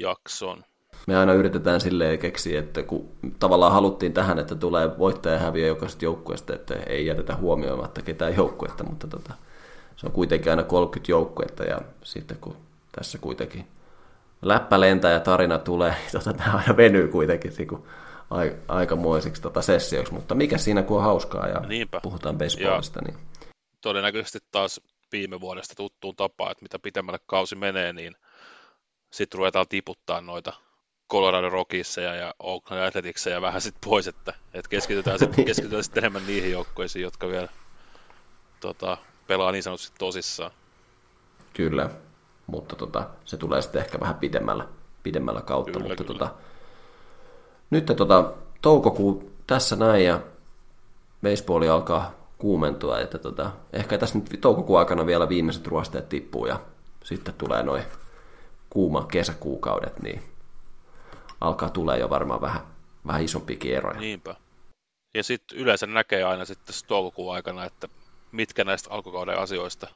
jakson. Me aina yritetään silleen keksiä, että kun tavallaan haluttiin tähän, että tulee voittaja ja häviö jokaisesta joukkueesta, että ei jätetä huomioimatta ketään joukkuetta, mutta tota, se on kuitenkin aina 30 joukkuetta ja sitten kun tässä kuitenkin läppä lentää ja tarina tulee, niin tota, tämä aina venyy kuitenkin niin kuin aikamoisiksi tota sessioiksi, mutta mikä siinä kun on hauskaa ja Niinpä. puhutaan baseballista. Niin... Todennäköisesti taas viime vuodesta tuttuun tapaan, että mitä pitemmälle kausi menee, niin sitten ruvetaan tiputtaa noita Colorado Rockisseja ja Oakland Athleticsia vähän sitten pois, että, että keskitytään, sit, keskitytään sitten enemmän niihin joukkoisiin, jotka vielä tota, pelaa niin sanotusti tosissaan. Kyllä, mutta tota, se tulee sitten ehkä vähän pidemmällä, pidemmällä kautta. Kyllä, mutta kyllä. Tota, nyt tota, toukokuu tässä näin ja baseballi alkaa kuumentua, että tota, ehkä tässä nyt toukokuun aikana vielä viimeiset ruosteet tippuu ja sitten tulee noin kuuma kesäkuukaudet, niin alkaa tulee jo varmaan vähän, vähän isompikin eroja. Niinpä. Ja sitten yleensä näkee aina sitten toukokuun aikana, että mitkä näistä alkukauden asioista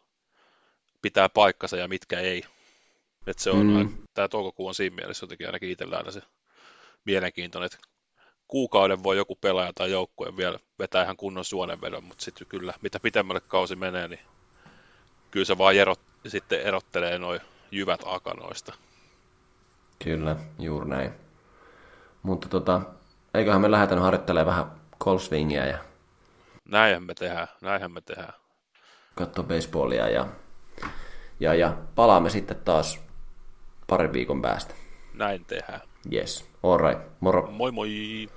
pitää paikkansa ja mitkä ei. Että se on, mm. tämä toukokuu on siinä mielessä jotenkin ainakin itsellä aina se mielenkiintoinen, että kuukauden voi joku pelaaja tai joukkue vielä vetää ihan kunnon suonenvedon, mutta sitten kyllä, mitä pitemmälle kausi menee, niin kyllä se vaan erot, sitten erottelee noin jyvät akanoista. Kyllä, juuri näin. Mutta tota, eiköhän me lähdetä harjoittelemaan vähän golfswingia ja... Näinhän me tehdään, näinhän me tehdään. Katso baseballia ja, ja, ja palaamme sitten taas parin viikon päästä. Näin tehdään. Yes, alright, moro. Moi moi.